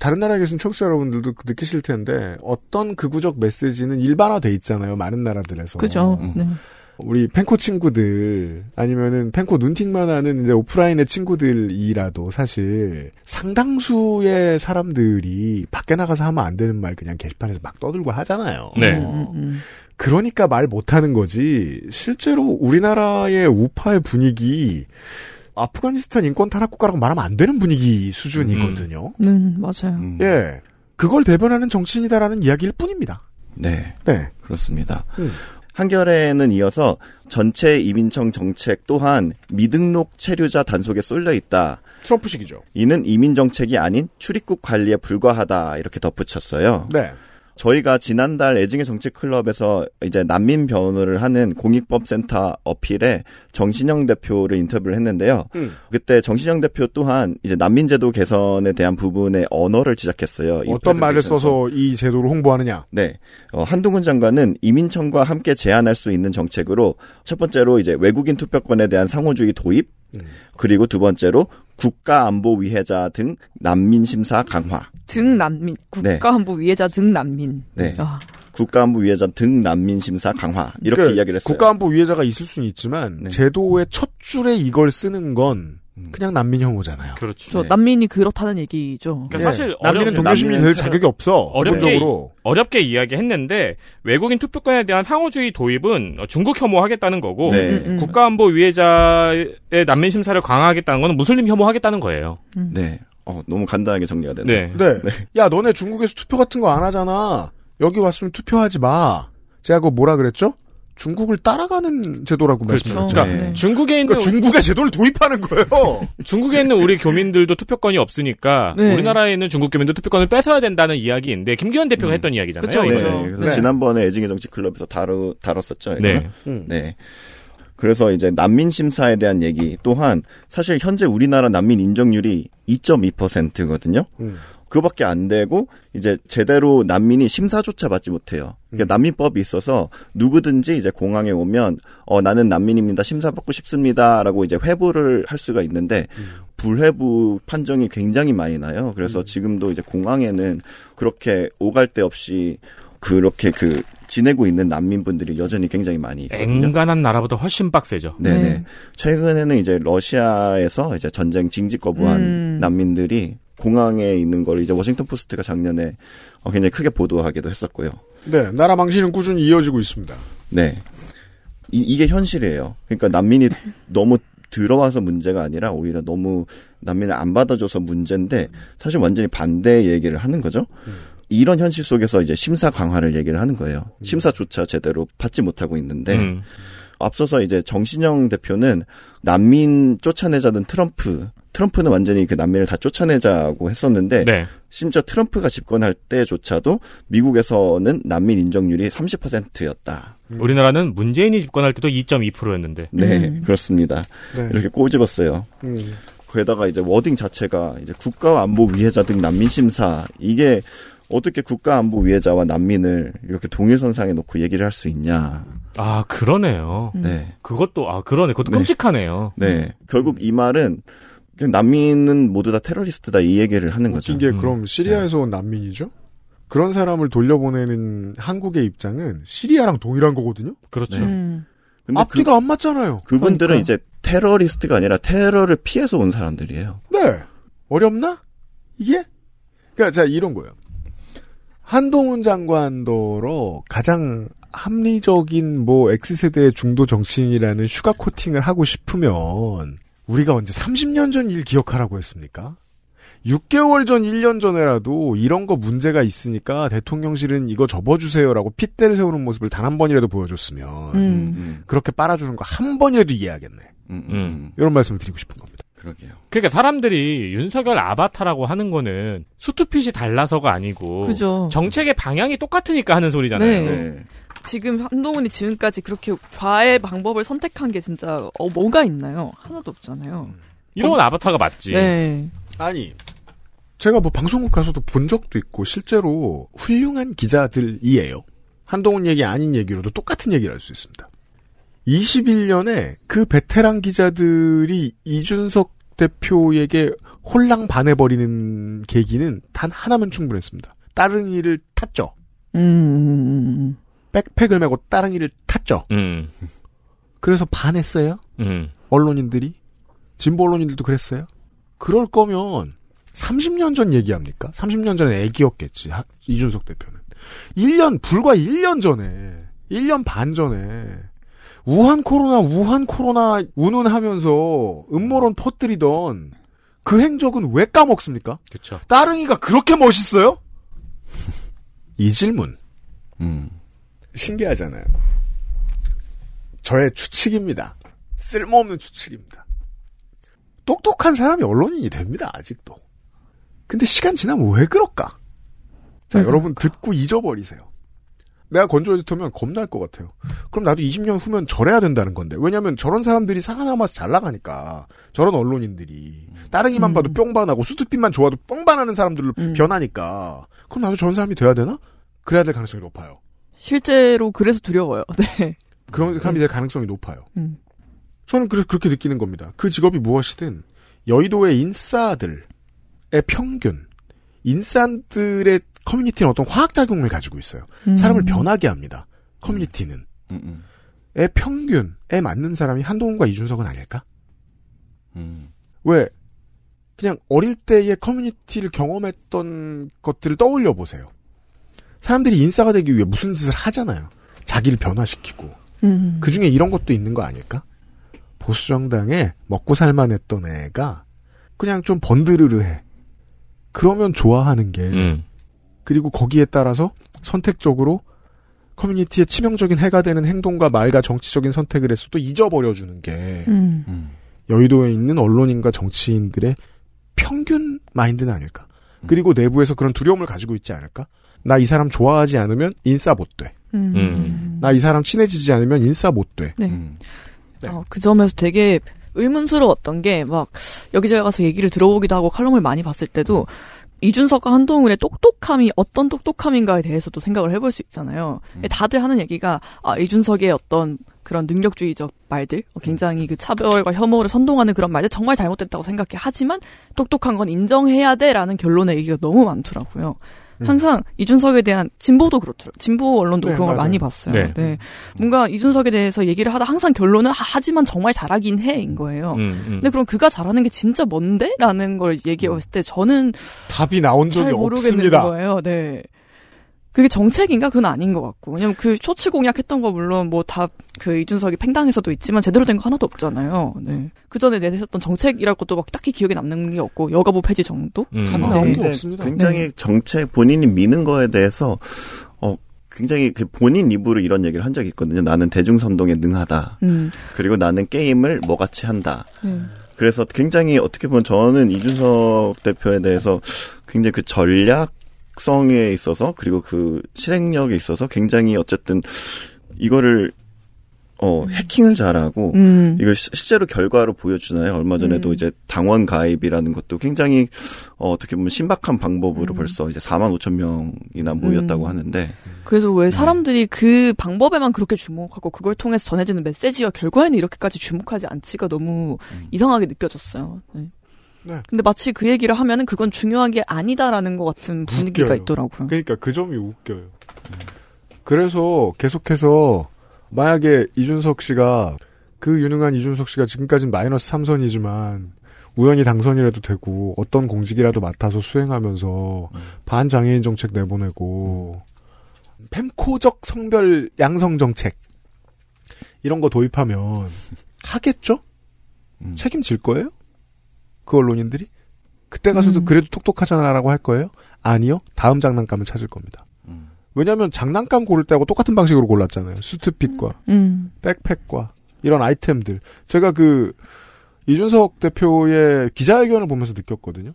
다른 나라에 계신 청취자 여러분들도 느끼실 텐데 어떤 극우적 메시지는 일반화돼 있잖아요. 많은 나라들에서. 그죠. 음. 네. 우리 pen코 친구들 아니면은 pen코 눈팅만 하는 이제 오프라인의 친구들이라도 사실 상당수의 사람들이 밖에 나가서 하면 안 되는 말 그냥 게시판에서 막 떠들고 하잖아요. 네. 음, 음. 그러니까 말 못하는 거지. 실제로 우리나라의 우파의 분위기 아프가니스탄 인권 탄압 국가라고 말하면 안 되는 분위기 수준이거든요. 음, 맞아요. 음. 예. 그걸 대변하는 정치인이다라는 이야기일 뿐입니다. 네, 네. 그렇습니다. 음. 한겨레는 이어서 전체 이민청 정책 또한 미등록 체류자 단속에 쏠려 있다. 트럼프식이죠. 이는 이민 정책이 아닌 출입국 관리에 불과하다 이렇게 덧붙였어요. 네. 저희가 지난달 애증의 정책 클럽에서 이제 난민 변호를 하는 공익법센터 어필에 정신영 대표를 인터뷰를 했는데요. 음. 그때 정신영 대표 또한 이제 난민 제도 개선에 대한 부분의 언어를 지적했어요. 이 어떤 말을. 써서 이 제도를 홍보하느냐. 네. 어, 한동훈 장관은 이민청과 함께 제안할 수 있는 정책으로 첫 번째로 이제 외국인 투표권에 대한 상호주의 도입, 음. 그리고 두 번째로 국가안보위해자 등 난민 심사 강화. 등 난민 네. 국가안보 위해자 등 난민. 네. 아, 국가안보위해자 등 난민 심사 강화. 이렇게 그러니까 이야기를 했어요. 국가안보 위해자가 있을 수는 있지만 네. 제도의 첫 줄에 이걸 쓰는 건 음. 그냥 난민 혐오잖아요. 그렇죠. 저 네. 난민이 그렇다는 얘기죠. 그러니까 사실 남기는 어려운- 동료 시민이 될 자격이 없어. 어렵게 기본적으로. 어렵게 이야기했는데 외국인 투표권에 대한 상호주의 도입은 중국 혐오하겠다는 거고 네. 음, 음. 국가안보 위해자의 난민 심사를 강화하겠다는 건 무슬림 혐오하겠다는 거예요. 네. 어, 너무 간단하게 정리가 되네요. 네. 네. 야, 너네 중국에서 투표 같은 거 안 하잖아. 여기 왔으면 투표하지 마. 제가 그거 뭐라 그랬죠? 중국을 따라가는 제도라고 그렇죠. 말씀드렸죠. 그러니까 네. 중국에 있는 그러니까 중국의 제도를 도입하는 거예요. *laughs* 중국에 있는 우리 교민들도 투표권이 없으니까 네. 우리나라에 있는 중국 교민도 투표권을 뺏어야 된다는 이야기인데 김기현 대표가 했던 이야기잖아요. 그쵸, 네. 네. 지난번에 애증의 정치 클럽에서 다루, 다뤘었죠. 네. 음. 네. 그래서 이제 난민 심사에 대한 얘기 또한 사실 현재 우리나라 난민 인정률이 2.2%거든요. 음. 그거밖에 안 되고 이제 제대로 난민이 심사조차 받지 못해요. 그러니까 난민법이 있어서 누구든지 이제 공항에 오면 어 나는 난민입니다. 심사받고 싶습니다라고 이제 회부를 할 수가 있는데 불회부 판정이 굉장히 많이 나요. 그래서 지금도 이제 공항에는 그렇게 오갈 데 없이 그렇게 그 지내고 있는 난민분들이 여전히 굉장히 많이 있거든요. 앵간한 나라보다 훨씬 빡세죠. 네네. 네. 최근에는 이제 러시아에서 이제 전쟁 징집 거부한 음. 난민들이 공항에 있는 걸 이제 워싱턴 포스트가 작년에 어, 굉장히 크게 보도하기도 했었고요. 네, 나라 망신은 꾸준히 이어지고 있습니다. 네. 이, 게 현실이에요. 그러니까 난민이 너무 들어와서 문제가 아니라 오히려 너무 난민을 안 받아줘서 문제인데 사실 완전히 반대 얘기를 하는 거죠. 이런 현실 속에서 이제 심사 강화를 얘기를 하는 거예요. 심사조차 제대로 받지 못하고 있는데 음. 앞서서 이제 정신영 대표는 난민 쫓아내자는 트럼프, 트럼프는 완전히 그 난민을 다 쫓아내자고 했었는데 네. 심지어 트럼프가 집권할 때조차도 미국에서는 난민 인정률이 30%였다. 우리나라는 문재인이 집권할 때도 2.2%였는데. 네, 음. *laughs* 그렇습니다. 네. 이렇게 꼬집었어요. 음. 거기다가 이제 워딩 자체가 이제 국가안보 위해자 등 난민 심사 이게 어떻게 국가안보 위해자와 난민을 이렇게 동일선상에 놓고 얘기를 할 수 있냐. 아 그러네요. 음. 네. 그것도 아 그러네. 그것도 네. 끔찍하네요. 네. 결국 이 말은 난민은 모두 다 테러리스트다 이 얘기를 하는 거죠. 웃긴 게 음. 그럼 시리아에서 온 난민이죠? 그런 사람을 돌려보내는 한국의 입장은 시리아랑 동일한 거거든요? 그렇죠. 네. 음. 근데 앞뒤가 안 맞잖아요. 그, 분들은 그러니까. 이제 테러리스트가 아니라 테러를 피해서 온 사람들이에요. 네. 어렵나? 이게? 그니까, 자, 이런 거예요. 한동훈 장관도 가장 합리적인 뭐 X세대의 중도 정치인이라는 sugar coating을 하고 싶으면 우리가 언제 30년 전 일 기억하라고 했습니까? 6개월 전, 1년 전에라도 이런 거 문제가 있으니까 대통령실은 이거 접어주세요라고 핏대를 세우는 모습을 단 한 번이라도 보여줬으면 음. 음. 그렇게 빨아주는 거 한 번이라도 이해하겠네. 음. 이런 말씀을 드리고 싶은 겁니다. 그러게요. 그러니까 사람들이 윤석열 아바타라고 하는 거는 수투핏이 달라서가 아니고 그죠. 정책의 방향이 똑같으니까 하는 소리잖아요. 네. 지금 한동훈이 지금까지 그렇게 좌의 방법을 선택한 게 진짜 어, 뭐가 있나요? 하나도 없잖아요. 이런 아바타가 맞지. 네. 아니 제가 뭐 방송국 가서도 본 적도 있고 실제로 훌륭한 기자들이에요. 한동훈 얘기 아닌 얘기로도 똑같은 얘기를 할 수 있습니다. 21년에 그 베테랑 기자들이 이준석 대표에게 홀랑 반해버리는 계기는 단 하나면 충분했습니다. 따릉이를 탔죠. 음. 백팩을 메고 따릉이를 탔죠. 음. 그래서 반했어요. 음. 언론인들이 진보 언론인들도 그랬어요. 그럴 거면 30년 전 얘기합니까? 30년 전에 애기였겠지. 하- 이준석 대표는. 1년 불과 1년 전에 1년 반 전에 우한 코로나 우한 코로나 운운하면서 음모론 퍼뜨리던 그 행적은 왜 까먹습니까? 그렇죠. 따릉이가 그렇게 멋있어요? *laughs* 이 질문 음. 신기하잖아요. 저의 추측입니다. 쓸모없는 추측입니다. 똑똑한 사람이 언론인이 됩니다, 아직도. 근데 시간 지나면 왜 그럴까? 자, 여러분 듣고 잊어버리세요. 내가 건조 에디터면 겁날 것 같아요. 그럼 나도 20년 후면 저래야 된다는 건데. 왜냐면 저런 사람들이 살아남아서 잘 나가니까. 저런 언론인들이. 따릉이만 봐도 뿅반하고 수트핏만 좋아도 뻥반하는 사람들로 변하니까. 그럼 나도 저런 사람이 돼야 되나? 그래야 될 가능성이 높아요. 실제로 그래서 두려워요. *laughs* 네. 그런 사람이 될 가능성이 높아요. 음. 저는 그래서 그렇게 느끼는 겁니다. 그 직업이 무엇이든 여의도의 인싸들의 평균, 인싸들의 커뮤니티는 어떤 화학작용을 가지고 있어요. 음. 사람을 변하게 합니다. 커뮤니티는. 음, 음. 의 평균에 맞는 사람이 한동훈과 이준석은 아닐까? 음. 왜? 그냥 어릴 때의 커뮤니티를 경험했던 것들을 떠올려 보세요. 사람들이 인싸가 되기 위해 무슨 짓을 하잖아요. 자기를 변화시키고. 음. 그 중에 이런 것도 있는 거 아닐까? 보수정당에 먹고 살만했던 애가 그냥 좀 번드르르 해. 그러면 좋아하는 게 음. 그리고 거기에 따라서 선택적으로 커뮤니티에 치명적인 해가 되는 행동과 말과 정치적인 선택을 했어도 잊어버려주는 게 음. 여의도에 있는 언론인과 정치인들의 평균 마인드는 아닐까. 그리고 내부에서 그런 두려움을 가지고 있지 않을까? 나 이 사람 좋아하지 않으면 인싸 못 돼. 음. 나이 사람 친해지지 않으면 인싸 못 돼. 네. 어, 그 점에서 되게 의문스러웠던 게 막 여기저기 가서 얘기를 들어보기도 하고 칼럼을 많이 봤을 때도 이준석과 한동훈의 똑똑함이 어떤 똑똑함인가에 대해서도 생각을 해볼 수 있잖아요. 다들 하는 얘기가 아 이준석의 어떤 그런 능력주의적 말들, 어, 굉장히 그 차별과 혐오를 선동하는 그런 말들 정말 잘못됐다고 생각해. 하지만 똑똑한 건 인정해야 돼라는 결론의 얘기가 너무 많더라고요. 항상 이준석에 대한 진보도 그렇더라고요. 진보 언론도 네, 그런 걸 맞아요. 많이 봤어요. 네. 네. 뭔가 이준석에 대해서 얘기를 하다 항상 결론은 하- 하지만 정말 잘하긴 해인 거예요. 음, 음. 근데 그럼 그가 잘하는 게 진짜 뭔데? 라는 걸 얘기했을 때 저는 답이 나온 적이 잘 모르겠는 없습니다. 거예요. 네. 그게 정책인가? 그건 아닌 것 같고. 왜냐면 그 쇼츠 공약했던 거 물론 뭐 다 그 이준석이 팽당해서도 있지만 제대로 된 거 하나도 없잖아요. 네. 그 전에 내세웠던 정책이랄 것도 막 딱히 기억에 남는 게 없고 여가부 폐지 정도? 음. 근데 굉장히 정책 본인이 미는 거에 대해서 어 굉장히 그 본인 입으로 이런 얘기를 한 적이 있거든요. 나는 대중선동에 능하다. 음. 그리고 나는 게임을 뭐같이 한다. 음. 그래서 굉장히 어떻게 보면 저는 이준석 대표에 대해서 굉장히 그 전략 성에 있어서 그리고 그 실행력에 있어서 굉장히 어쨌든 이거를 어 해킹을 잘하고 음. 이걸 시- 실제로 결과로 보여주나요? 얼마 전에도 음. 이제 당원 가입이라는 것도 굉장히 어, 어떻게 보면 신박한 방법으로 벌써 이제 4만 5천 명이나 모였다고 음. 하는데 그래서 왜 사람들이 그 방법에만 그렇게 주목하고 그걸 통해서 전해지는 메시지와 결과에는 이렇게까지 주목하지 않지가 너무 이상하게 느껴졌어요. 네. 네. 근데 마치 그 얘기를 하면은 그건 중요한 게 아니다라는 것 같은 분위기가 웃겨요. 있더라고요. 그러니까 그 점이 웃겨요. 그래서 계속해서 만약에 이준석 씨가 그 유능한 이준석 씨가 지금까지는 마이너스 3선이지만 우연히 당선이라도 되고 어떤 공직이라도 맡아서 수행하면서 반장애인 정책 내보내고 fem코적 성별 양성 정책 이런 거 도입하면 하겠죠? 책임질 거예요? 그 언론인들이? 그때 가서도 그래도 똑똑하잖아라고 할 거예요? 아니요. 다음 장난감을 찾을 겁니다. 왜냐하면 장난감 고를 때하고 똑같은 방식으로 골랐잖아요. 수트핏과 음. 백팩과 이런 아이템들. 제가 그 이준석 대표의 기자회견을 보면서 느꼈거든요.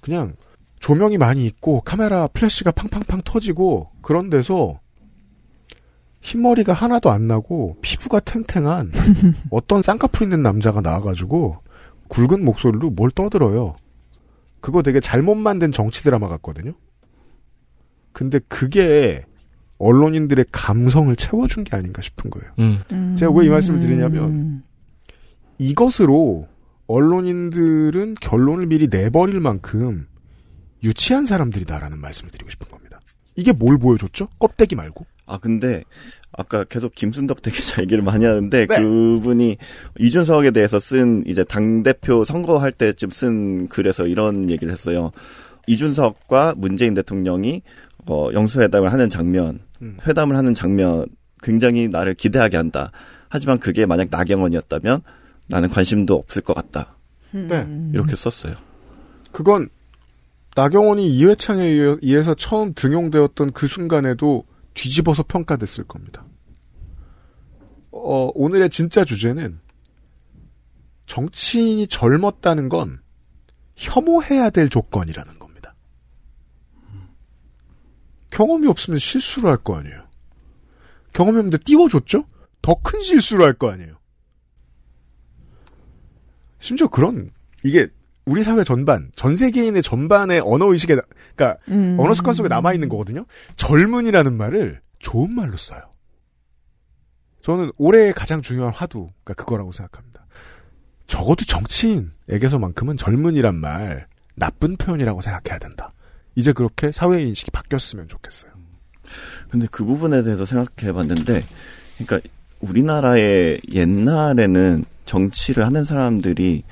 그냥 조명이 많이 있고 카메라 플래시가 팡팡팡 터지고 그런 데서 흰머리가 하나도 안 나고 피부가 탱탱한 *laughs* 어떤 쌍꺼풀 있는 남자가 나와가지고 굵은 목소리로 뭘 떠들어요. 그거 되게 잘못 만든 정치 드라마 같거든요. 근데 그게 언론인들의 감성을 채워준 게 아닌가 싶은 거예요. 음. 제가 왜 이 말씀을 드리냐면 이것으로 언론인들은 결론을 미리 내버릴 만큼 유치한 사람들이다라는 말씀을 드리고 싶은 겁니다. 이게 뭘 보여줬죠? 껍데기 말고. 아 근데 아까 계속 김순덕 되게 잘 얘기를 많이 하는데 네. 그분이 이준석에 대해서 쓴 이제 당 대표 선거할 때쯤 쓴 글에서 이런 얘기를 했어요. 이준석과 문재인 대통령이 어, 영수회담을 하는 장면, 음. 회담을 하는 장면 굉장히 나를 기대하게 한다. 하지만 그게 만약 나경원이었다면 나는 관심도 없을 것 같다. 네. 이렇게 썼어요. 그건 나경원이 이회창에 의해- 의해서 처음 등용되었던 그 순간에도 뒤집어서 평가됐을 겁니다. 어, 오늘의 진짜 주제는 정치인이 젊었다는 건 혐오해야 될 조건이라는 겁니다. 경험이 없으면 실수를 할 거 아니에요. 경험이 없는데 띄워줬죠? 더 큰 실수를 할 거 아니에요. 심지어 그런 이게 우리 사회 전반, 전 세계인의 전반의 언어 의식에, 나- 그러니까 음. 언어 습관 속에 남아 있는 거거든요. 젊은이라는 말을 좋은 말로 써요. 저는 올해의 가장 중요한 화두가 그거라고 생각합니다. 적어도 정치인에게서만큼은 젊은이란 말 나쁜 표현이라고 생각해야 된다. 이제 그렇게 사회 인식이 바뀌었으면 좋겠어요. 근데 그 부분에 대해서 생각해 봤는데, 그러니까 우리나라의 옛날에는 정치를 하는 사람들이,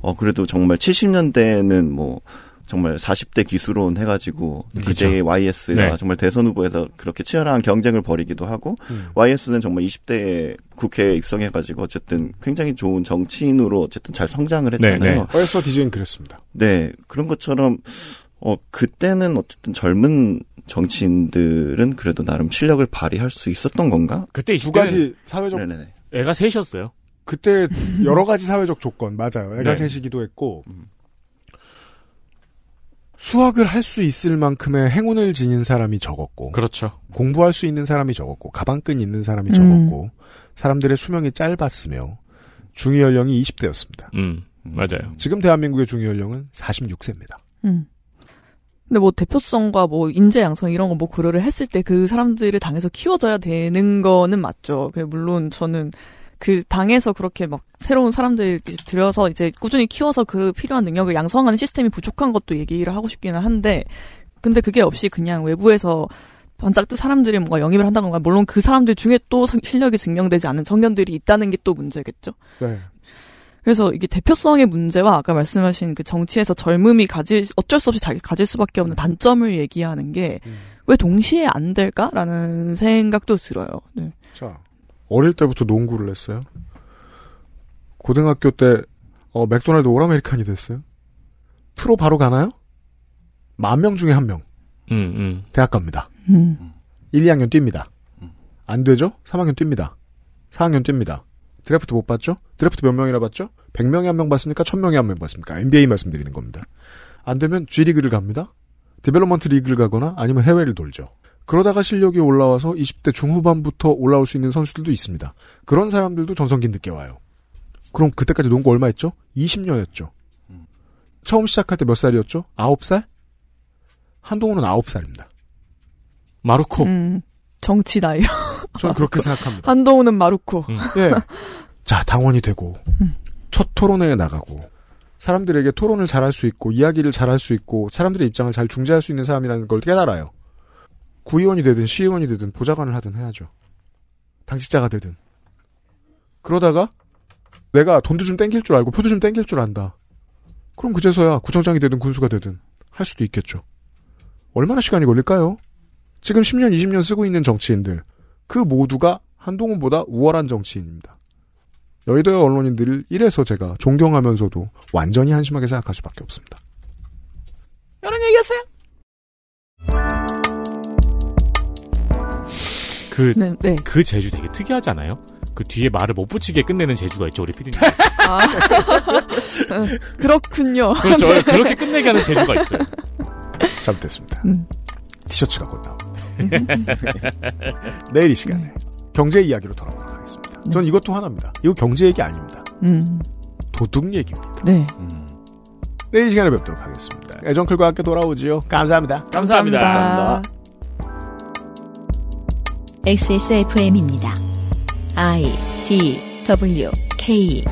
어, 그래도 정말 70년대에는 뭐, 정말 40대 기수론 해가지고. DJ YS가 네. 정말 대선 후보에서 그렇게 치열한 경쟁을 벌이기도 하고, 음. YS는 정말 20대에 국회에 입성해가지고, 어쨌든 굉장히 좋은 정치인으로 어쨌든 잘 성장을 네, 했잖아요. 벌써 디제잉 그랬습니다. 네, 그런 것처럼, 어, 그때는 어쨌든 젊은 정치인들은 그래도 나름 실력을 발휘할 수 있었던 건가? 그때 두 20대는 가지 사회적 네네네. 애가 셋이었어요. 그때 여러 가지 사회적 조건 맞아요. 애가 네. 셋이기도 했고 수학을 할 수 있을 만큼의 행운을 지닌 사람이 적었고 그렇죠. 공부할 수 있는 사람이 적었고 가방끈 있는 사람이 음. 적었고 사람들의 수명이 짧았으며 중위 연령이 20대였습니다. 음, 맞아요. 지금 대한민국의 중위 연령은 46세입니다. 음. 근데 뭐 대표성과 뭐 인재 양성 이런 거 뭐 고려를 했을 때 그 사람들을 당에서 키워줘야 되는 거는 맞죠. 그 물론 저는 그 당에서 그렇게 막 새로운 사람들 들여서 이제 꾸준히 키워서 그 필요한 능력을 양성하는 시스템이 부족한 것도 얘기를 하고 싶기는 한데 근데 그게 없이 그냥 외부에서 반짝 뜬 사람들이 뭔가 영입을 한다던가 물론 그 사람들 중에 또 성- 실력이 증명되지 않은 청년들이 있다는 게 또 문제겠죠. 네. 그래서 이게 대표성의 문제와 아까 말씀하신 그 정치에서 젊음이 가질 어쩔 수 없이 자기 가질 수밖에 없는 단점을 얘기하는 게왜 동시에 안 될까라는 생각도 들어요. 네. 자, 어릴 때부터 농구를 했어요. 고등학교 때 어, 맥도날드 All American이 됐어요. 프로 바로 가나요? 만 명 중에 한 명. 음, 음. 대학 갑니다. 음. 1, 2학년 뜁니다. 안 되죠? 3학년 뜁니다. 4학년 뜁니다. 드래프트 못 받죠? 드래프트 몇 명이나 받죠? 100명에 한명 받습니까? 1000명에 한명 받습니까? NBA 말씀드리는 겁니다. 안 되면 G리그를 갑니다. development league를 가거나 아니면 해외를 돌죠. 그러다가 실력이 올라와서 20대 중후반부터 올라올 수 있는 선수들도 있습니다. 그런 사람들도 전성기 늦게 와요. 그럼 그때까지 농구 얼마 했죠? 20년했죠. 처음 시작할 때 몇 살이었죠? 9살? 한동훈은 9살입니다. 마루코. 음, 정치 나이. 저는 그렇게 생각합니다. 한동훈은 마루코. 예. 자, 당원이 되고, 첫 토론회에 나가고, 사람들에게 토론을 잘할 수 있고, 이야기를 잘할 수 있고, 사람들의 입장을 잘 중재할 수 있는 사람이라는 걸 깨달아요. 구의원이 되든, 시의원이 되든, 보좌관을 하든 해야죠. 당직자가 되든. 그러다가, 내가 돈도 좀 땡길 줄 알고, 표도 좀 땡길 줄 안다. 그럼 그제서야 구청장이 되든, 군수가 되든, 할 수도 있겠죠. 얼마나 시간이 걸릴까요? 지금 10년, 20년 쓰고 있는 정치인들, 그 모두가 한동훈보다 우월한 정치인입니다. 여의도의 언론인들을 이래서 제가 존경하면서도 완전히 한심하게 생각할 수밖에 없습니다. 이런 얘기였어요? 그, 네, 네. 그 제주 되게 특이하잖아요. 그 뒤에 말을 못 붙이게 끝내는 재주가 있죠, 우리 피디님. 아. *laughs* 그렇군요. 그렇죠. 네. 그렇게 끝내게 하는 재주가 있어요. 잘못됐습니다. 음. 티셔츠가 곧 나옵니다. *laughs* 내일 이 시간에 경제 이야기로 돌아오도록 하겠습니다. 전 이것도 하나입니다. 이거 경제 얘기 아닙니다. 음. 도둑 얘기입니다. 네. 내일 이 시간에 뵙도록 하겠습니다. 애정클과 함께 돌아오지요. 감사합니다. 감사합니다. 감사합니다. XSFM입니다. I D W K